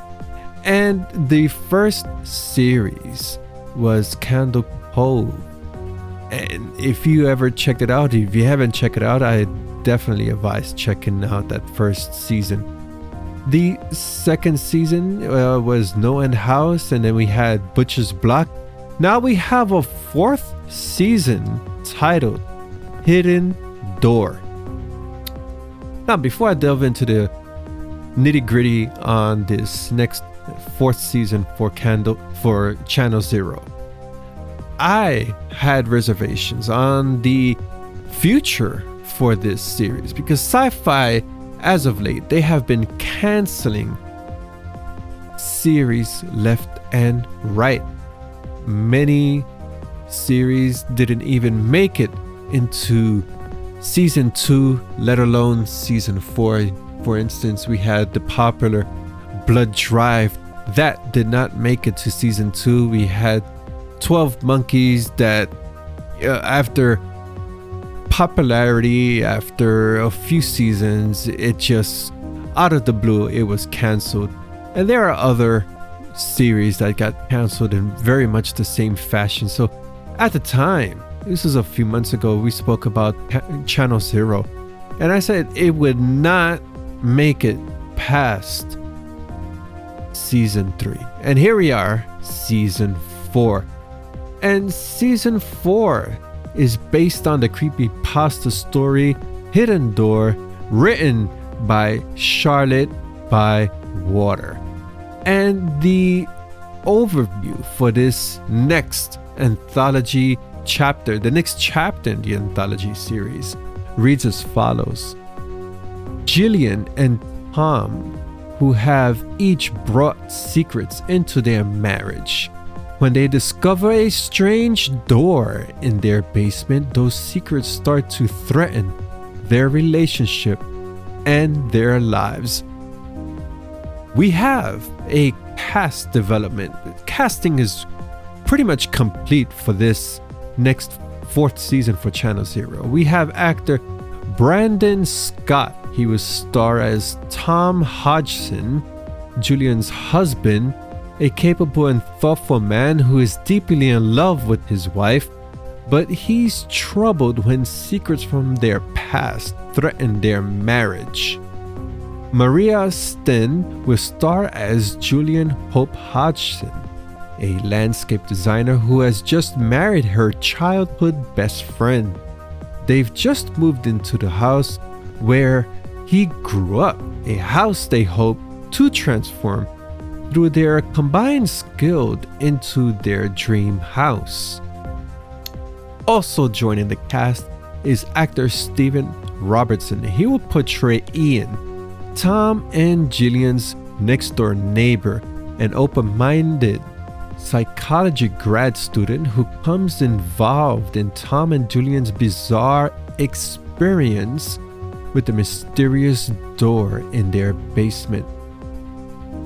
And the first series was Candle Cove. And if you ever checked it out, if you haven't checked it out, I definitely advise checking out that first season. The second season uh, was No End House, and then we had Butcher's Block. Now we have a fourth season titled Hidden Door. Now, before I delve into the nitty gritty on this next fourth season for Candle for Channel Zero, I had reservations on the future for this series because sci-fi as of late, they have been canceling series left and right. Many series didn't even make it into season two, let alone season four. For instance, we had the popular Blood Drive that did not make it to season two. We had 12 Monkeys that, uh, after popularity, after a few seasons, it just out of the blue, it was canceled. And there are other series that got canceled in very much the same fashion. So at the time, this was a few months ago, we spoke about Channel Zero. And I said it would not make it past season three. And here we are, season four. And season four is based on the creepy pasta story Hidden Door, written by Charlotte by Water. And the overview for this next anthology chapter, the next chapter in the anthology series, reads as follows Jillian and Tom, who have each brought secrets into their marriage. When they discover a strange door in their basement, those secrets start to threaten their relationship and their lives. We have a cast development. Casting is pretty much complete for this next fourth season for Channel Zero. We have actor Brandon Scott. He will star as Tom Hodgson, Julian's husband, a capable and thoughtful man who is deeply in love with his wife, but he's troubled when secrets from their past threaten their marriage. Maria Sten will star as Julian Hope Hodgson, a landscape designer who has just married her childhood best friend. They've just moved into the house where he grew up, a house they hope to transform through their combined skill into their dream house. Also joining the cast is actor Stephen Robertson. He will portray Ian, Tom and Jillian's next door neighbor, an open minded psychology grad student who comes involved in Tom and Julian's bizarre experience with the mysterious door in their basement.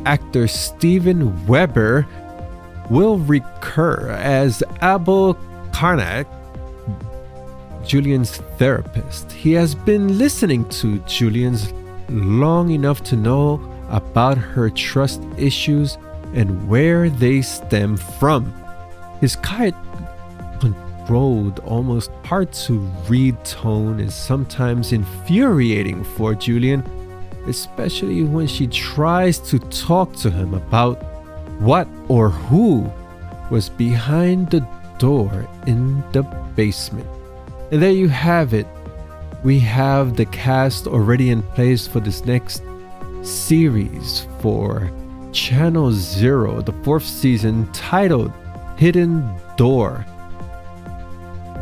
Actor Steven Weber will recur as Abel Karnak, Julian's therapist. He has been listening to Julian's long enough to know about her trust issues and where they stem from. His quiet, controlled, almost hard to read tone is sometimes infuriating for Julian, especially when she tries to talk to him about what or who was behind the door in the basement. And there you have it. We have the cast already in place for this next series for Channel Zero, the fourth season, titled Hidden Door.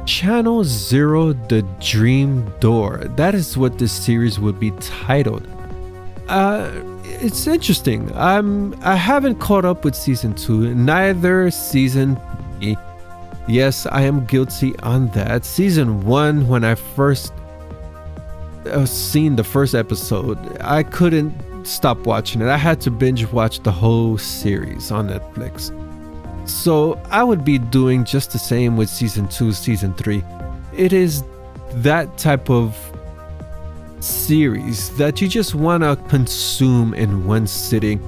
Channel Zero The Dream Door. That is what this series would be titled. Uh, it's interesting. I'm I haven't caught up with season two, neither season three. Yes, I am guilty on that. Season one, when I first Uh, seen the first episode, I couldn't stop watching it. I had to binge watch the whole series on Netflix. So I would be doing just the same with season two, season three. It is that type of series that you just want to consume in one sitting.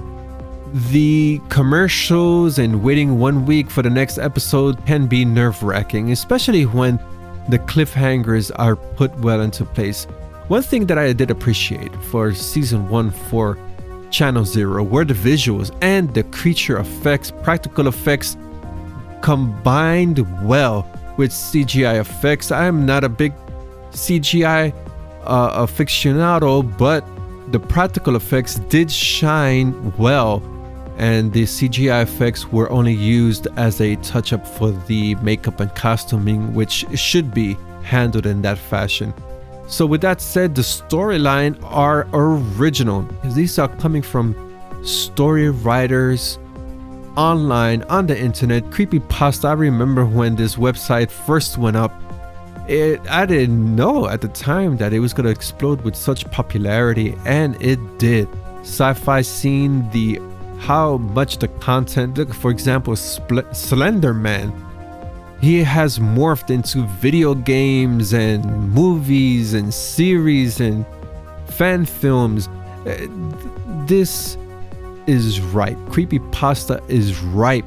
The commercials and waiting one week for the next episode can be nerve wracking, especially when the cliffhangers are put well into place. One thing that I did appreciate for season one for Channel Zero were the visuals and the creature effects, practical effects combined well with CGI effects. I am not a big CGI uh, aficionado, but the practical effects did shine well, and the CGI effects were only used as a touch up for the makeup and costuming, which should be handled in that fashion. So, with that said, the storyline are original. These are coming from story writers online on the internet. Creepy pasta. I remember when this website first went up. It, I didn't know at the time that it was going to explode with such popularity, and it did. Sci fi scene, the how much the content, look, for example, Spl- Slender Man, he has morphed into video games and movies and series and fan films. Uh, this is ripe. Creepy pasta is ripe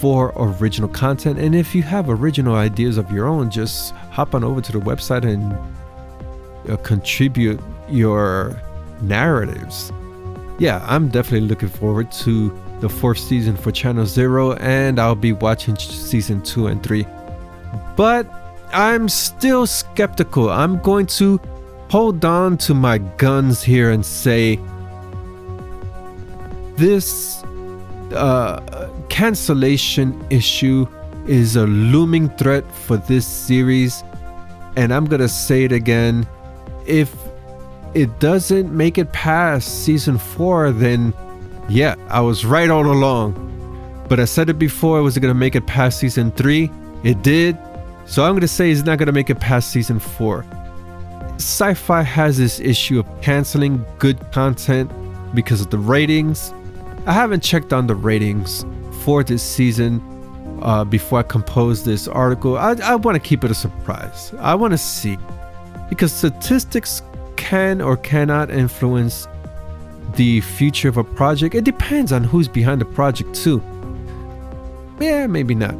for original content. And if you have original ideas of your own, just hop on over to the website and uh, contribute your narratives. Yeah, I'm definitely looking forward to the fourth season for Channel Zero, and I'll be watching season two and three. But I'm still skeptical. I'm going to hold on to my guns here and say this uh, cancellation issue is a looming threat for this series. And I'm going to say it again. If it doesn't make it past season four, then yeah, I was right all along. But I said it before, it was going to make it past season three. It did. So I'm going to say it's not going to make it past season four. Syfy has this issue of canceling good content because of the ratings. I haven't checked on the ratings for this season uh, before I compose this article. I, I want to keep it a surprise. I want to see because statistics can or cannot influence the future of a project. It depends on who's behind the project, too. Yeah, maybe not.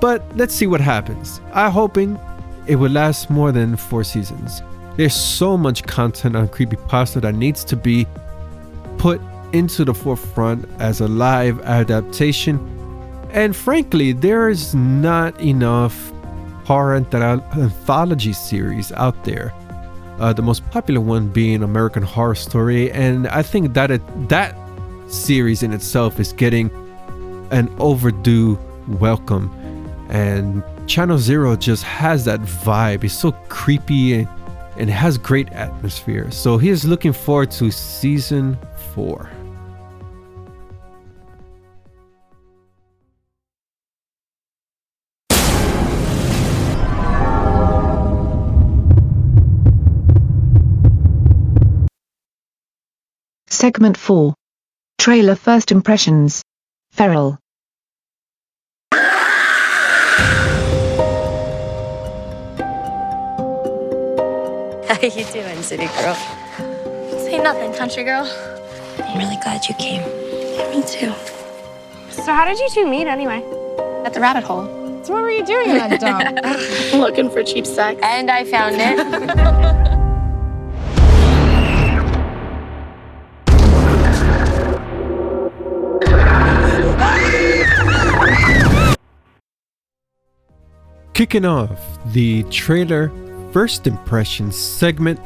But let's see what happens. I'm hoping it will last more than four seasons. There's so much content on Creepypasta that needs to be put into the forefront as a live adaptation. And frankly, there is not enough horror anthology series out there. Uh, the most popular one being American Horror Story, and I think that it, that series in itself is getting an overdue welcome and Channel Zero just has that vibe. It's so creepy and, and has great atmosphere. So he is looking forward to season four. Segment 4 Trailer First Impressions Feral How you doing, city girl? Say nothing, country girl. I'm really glad you came. Yeah, me too. So how did you two meet anyway? At the rabbit hole. So what were you doing in that dump? Looking for cheap sex. And I found it. Kicking off the trailer first impressions segment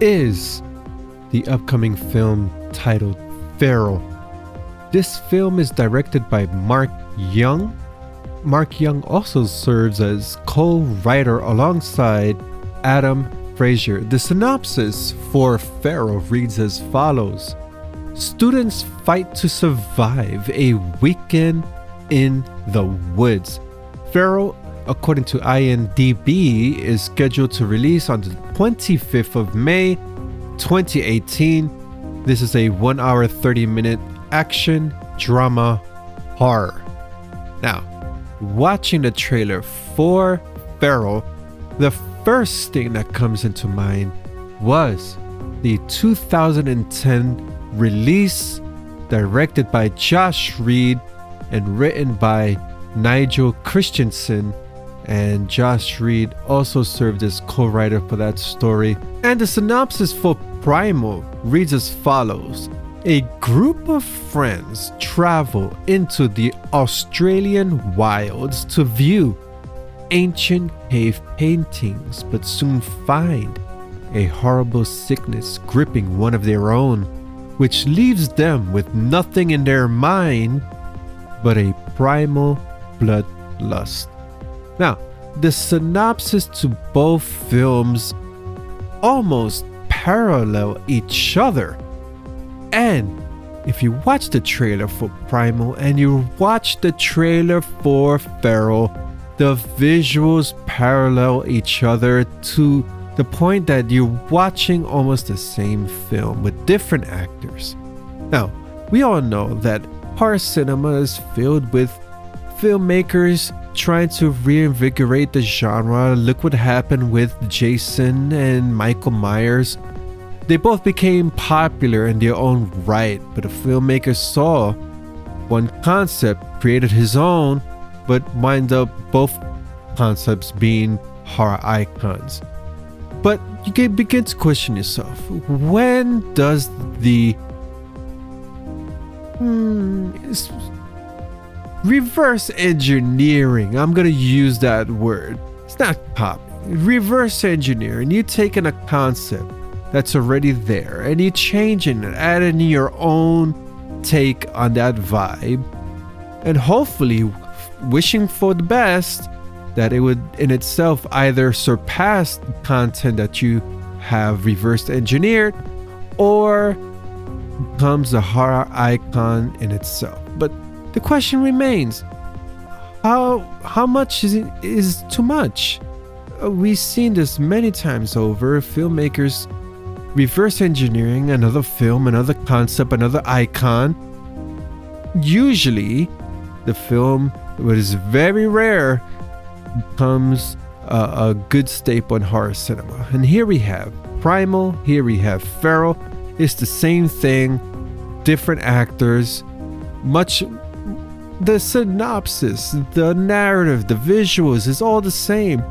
is the upcoming film titled Feral. This film is directed by Mark Young. Mark Young also serves as co writer alongside Adam Frazier. The synopsis for Feral reads as follows Students fight to survive a weekend in the woods. Feral according to IMDb, is scheduled to release on the 25th of May 2018. This is a 1 hour 30 minute action drama horror. Now, watching the trailer for Feral, the first thing that comes into mind was the 2010 release directed by Josh Reed and written by Nigel Christensen and Josh Reed also served as co writer for that story. And the synopsis for Primal reads as follows A group of friends travel into the Australian wilds to view ancient cave paintings, but soon find a horrible sickness gripping one of their own, which leaves them with nothing in their mind but a primal bloodlust. Now, the synopsis to both films almost parallel each other. And if you watch the trailer for Primal and you watch the trailer for Feral, the visuals parallel each other to the point that you're watching almost the same film with different actors. Now, we all know that horror cinema is filled with filmmakers trying to reinvigorate the genre. Look what happened with Jason and Michael Myers. They both became popular in their own right, but a filmmaker saw one concept, created his own, but wind up both concepts being horror icons. But you can begin to question yourself when does the hmm, reverse engineering, I'm to use that word, it's not copy, reverse engineering, you taking a concept that's already there and you changing it, adding your own take on that vibe, and hopefully wishing for the best that it would in itself either surpass the content that you have reverse engineered or becomes a horror icon in itself. But the question remains how how much is it is too much? Uh, we've seen this many times over filmmakers reverse engineering another film, another concept, another icon. Usually, the film, what is very rare, becomes a, a good staple in horror cinema. And here we have Primal, here we have Feral. It's the same thing, different actors, much. The synopsis, the narrative, the visuals is all the same.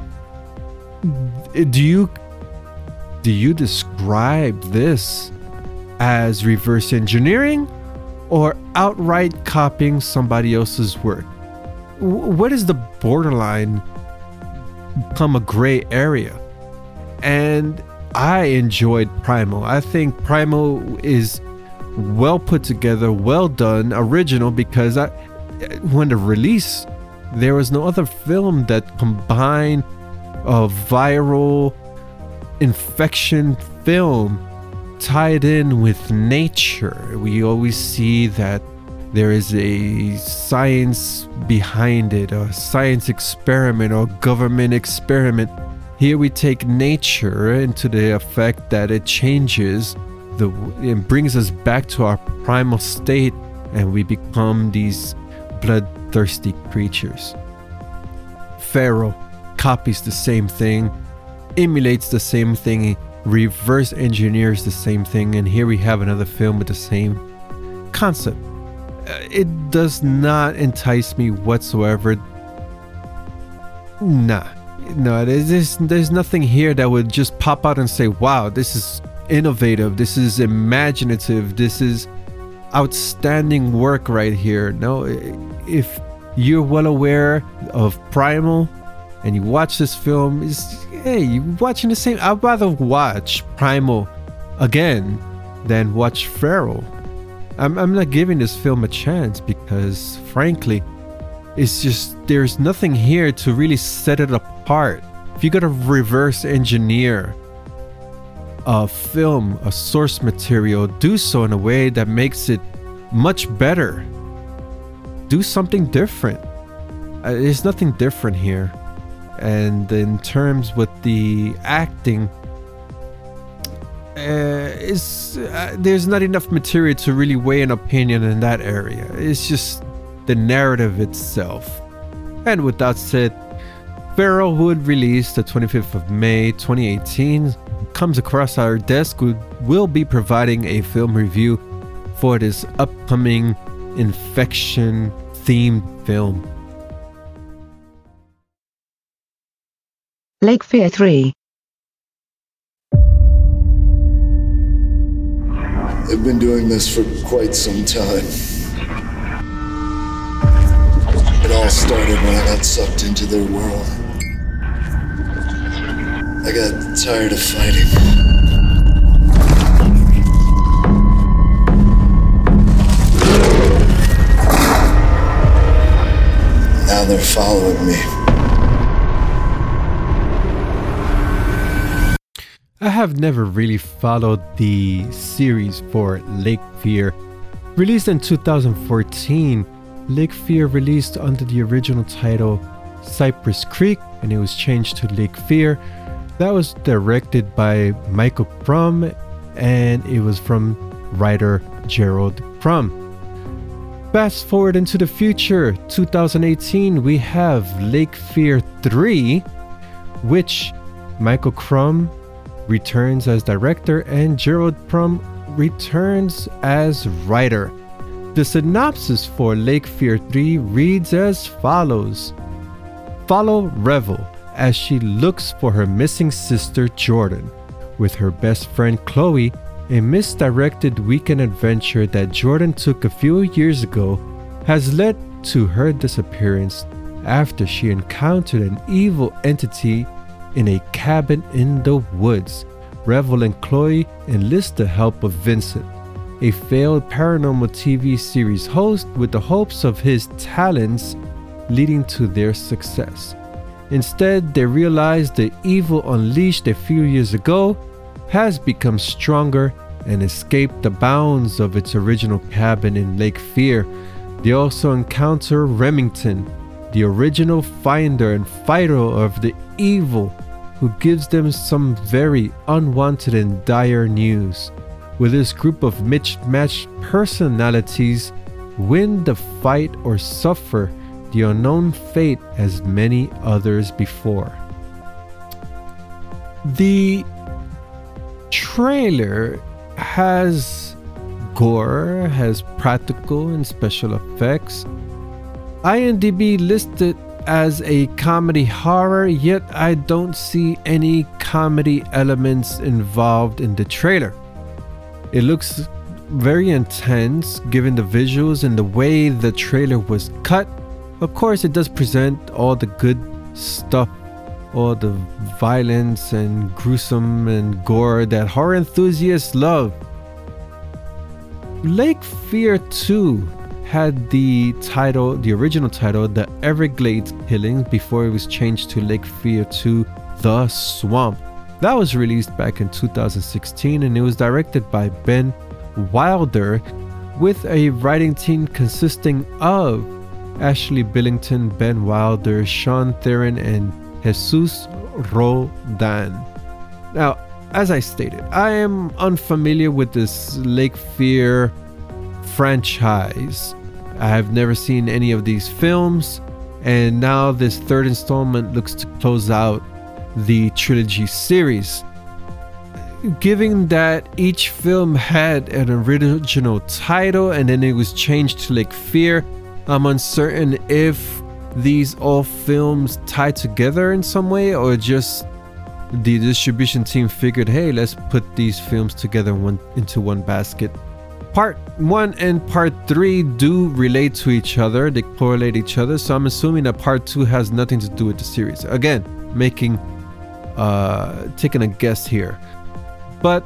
Do you do you describe this as reverse engineering or outright copying somebody else's work? What is the borderline become a gray area? And I enjoyed Primal. I think Primal is well put together, well done, original because I Uh, when the release there was no other film that combined a viral infection film tied in with nature. We always see that there is a science behind it, a science experiment or government experiment. Here we take nature into the effect that it changes the it brings us back to our primal state and we become these bloodthirsty creatures. Feral copies the same thing, emulates the same thing, reverse engineers the same thing, and here we have another film with the same concept. Uh, it does not entice me whatsoever. Nah, no, there's there's nothing here that would just pop out and say, "Wow, this is innovative. This is imaginative. This is outstanding work right here." No, if you're well aware of Primal and you watch this film, is hey, you're watching the same. I'd rather watch Primal again than watch Feral. I'm, I'm not giving this film a chance because, frankly, it's just there's nothing here to really set it apart. If you gotta reverse engineer a film, a source material, do so in a way that makes it much better. Do something different. Uh, there's nothing different here. And in terms with the acting, uh, is uh, there's not enough material to really weigh an opinion in that area. It's just the narrative itself. And with that said, Feral Wood released the 25th of May 2018 comes across our desk. We will be providing a film review for this upcoming infection themed film. Lake Fear 3 I've been doing this for quite some time. It all started when I got sucked into their world. I got tired of fighting. Now they're following me. I have never really followed the series for Lake Fear. Released in 2014, Lake Fear released under the original title Cypress Creek and it was changed to Lake Fear. That was directed by Michael Crum and it was from writer Gerald Crum. Fast forward into the future, 2018, we have Lake Fear 3, which Michael Crum returns as director and Gerald Crum returns as writer. The synopsis for Lake Fear 3 reads as follows Follow Revel as she looks for her missing sister Jordan. With her best friend Chloe, a misdirected weekend adventure that Jordan took a few years ago has led to her disappearance after she encountered an evil entity in a cabin in the woods. Revel and Chloe enlist the help of Vincent, a failed paranormal TV series host, with the hopes of his talents leading to their success. Instead, they realize the evil unleashed a few years ago has become stronger and escaped the bounds of its original cabin in Lake Fear. They also encounter Remington, the original finder and fighter of the evil, who gives them some very unwanted and dire news. Will this group of mismatched personalities win the fight or suffer the unknown fate as many others before? The trailer has gore, has practical and special effects. IMDb listed as a comedy horror, yet I don't see any comedy elements involved in the trailer. It looks very intense given the visuals and the way the trailer was cut. Of course, it does present all the good stuff all the violence and gruesome and gore that horror enthusiasts love. Lake Fear 2 had the title, the original title, The Everglades Killings, before it was changed to Lake Fear 2 The Swamp. That was released back in 2016 and it was directed by Ben Wilder with a writing team consisting of Ashley Billington, Ben Wilder, Sean Theron, and Jesus Rodan. Now, as I stated, I am unfamiliar with this Lake Fear franchise. I have never seen any of these films, and now this third installment looks to close out the trilogy series. Given that each film had an original title and then it was changed to Lake Fear, I'm uncertain if these all films tied together in some way or just the distribution team figured hey let's put these films together one, into one basket. Part one and part three do relate to each other. They correlate each other. So i'm assuming that part two has nothing to do with the series. Again making uh taking a guess here. But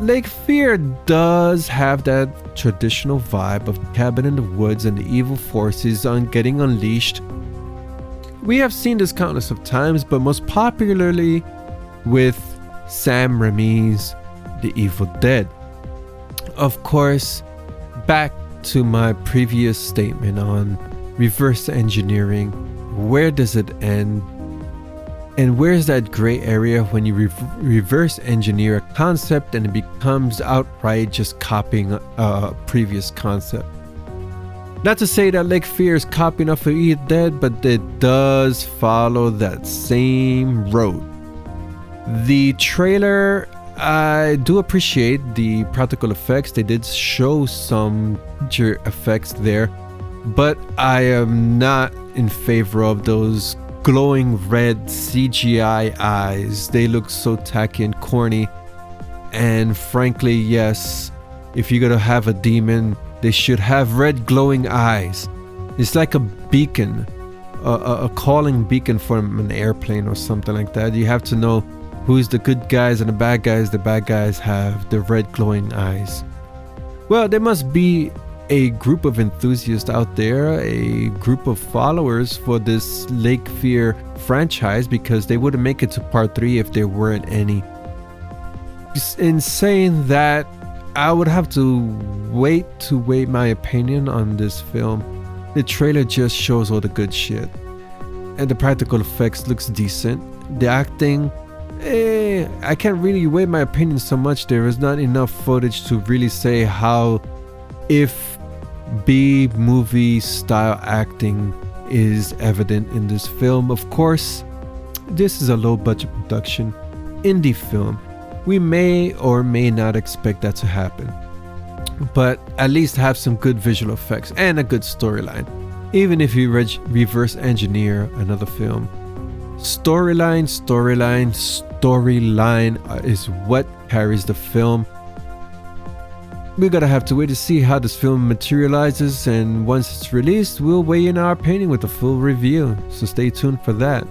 lake fear does have that traditional vibe of cabin in the woods and the evil forces on getting unleashed we have seen this countless of times, but most popularly with Sam Raimi's The Evil Dead. Of course, back to my previous statement on reverse engineering. Where does it end? And where's that gray area when you re- reverse engineer a concept and it becomes outright just copying a previous concept? Not to say that Lake Fear is copying off of Evil Dead, but it does follow that same road. The trailer, I do appreciate the practical effects. They did show some effects there, but I am not in favor of those glowing red CGI eyes. They look so tacky and corny. And frankly, yes, if you're gonna have a demon they should have red glowing eyes. It's like a beacon, a, a, a calling beacon from an airplane or something like that. You have to know who's the good guys and the bad guys. The bad guys have the red glowing eyes. Well, there must be a group of enthusiasts out there, a group of followers for this Lake Fear franchise because they wouldn't make it to part three if there weren't any. In saying that, I would have to wait to weigh my opinion on this film. The trailer just shows all the good shit. And the practical effects looks decent. The acting, eh, I can't really weigh my opinion so much. There is not enough footage to really say how, if B movie style acting is evident in this film. Of course, this is a low budget production, indie film. We may or may not expect that to happen, but at least have some good visual effects and a good storyline, even if you re- reverse engineer another film. Storyline, storyline, storyline is what carries the film we're gonna have to wait to see how this film materializes, and once it's released, we'll weigh in our opinion with a full review, so stay tuned for that.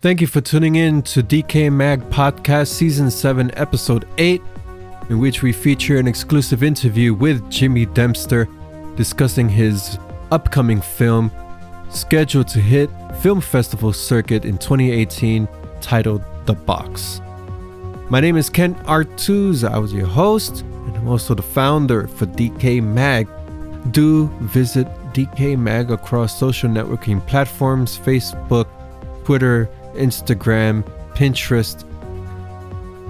Thank you for tuning in to DecayMag Podcast Season 7, Episode 8 in which we feature an exclusive interview with Jimmy Dempster discussing his upcoming film scheduled to hit film festival circuit in 2018 titled The Box. My name is Kent Artuz. I was your host, and I'm also the founder for DecayMag. Do visit DecayMag across social networking platforms Facebook, Twitter, Instagram, Pinterest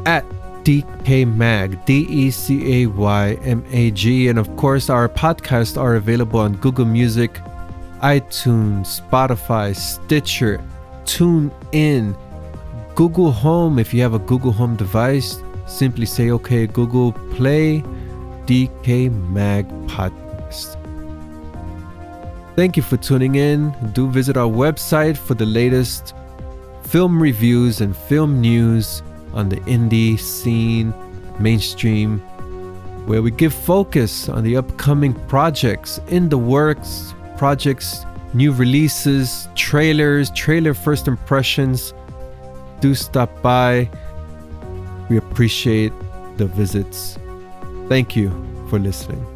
at DK Mag, D E C A Y M A G. And of course, our podcasts are available on Google Music, iTunes, Spotify, Stitcher, TuneIn, Google Home. If you have a Google Home device, simply say, okay, Google, play DK Mag Podcast. Thank you for tuning in. Do visit our website for the latest film reviews and film news on the indie scene, mainstream, where we give focus on the upcoming projects in the works, projects, new releases, trailers, trailer first impressions. Do stop by. We appreciate the visits. Thank you for listening.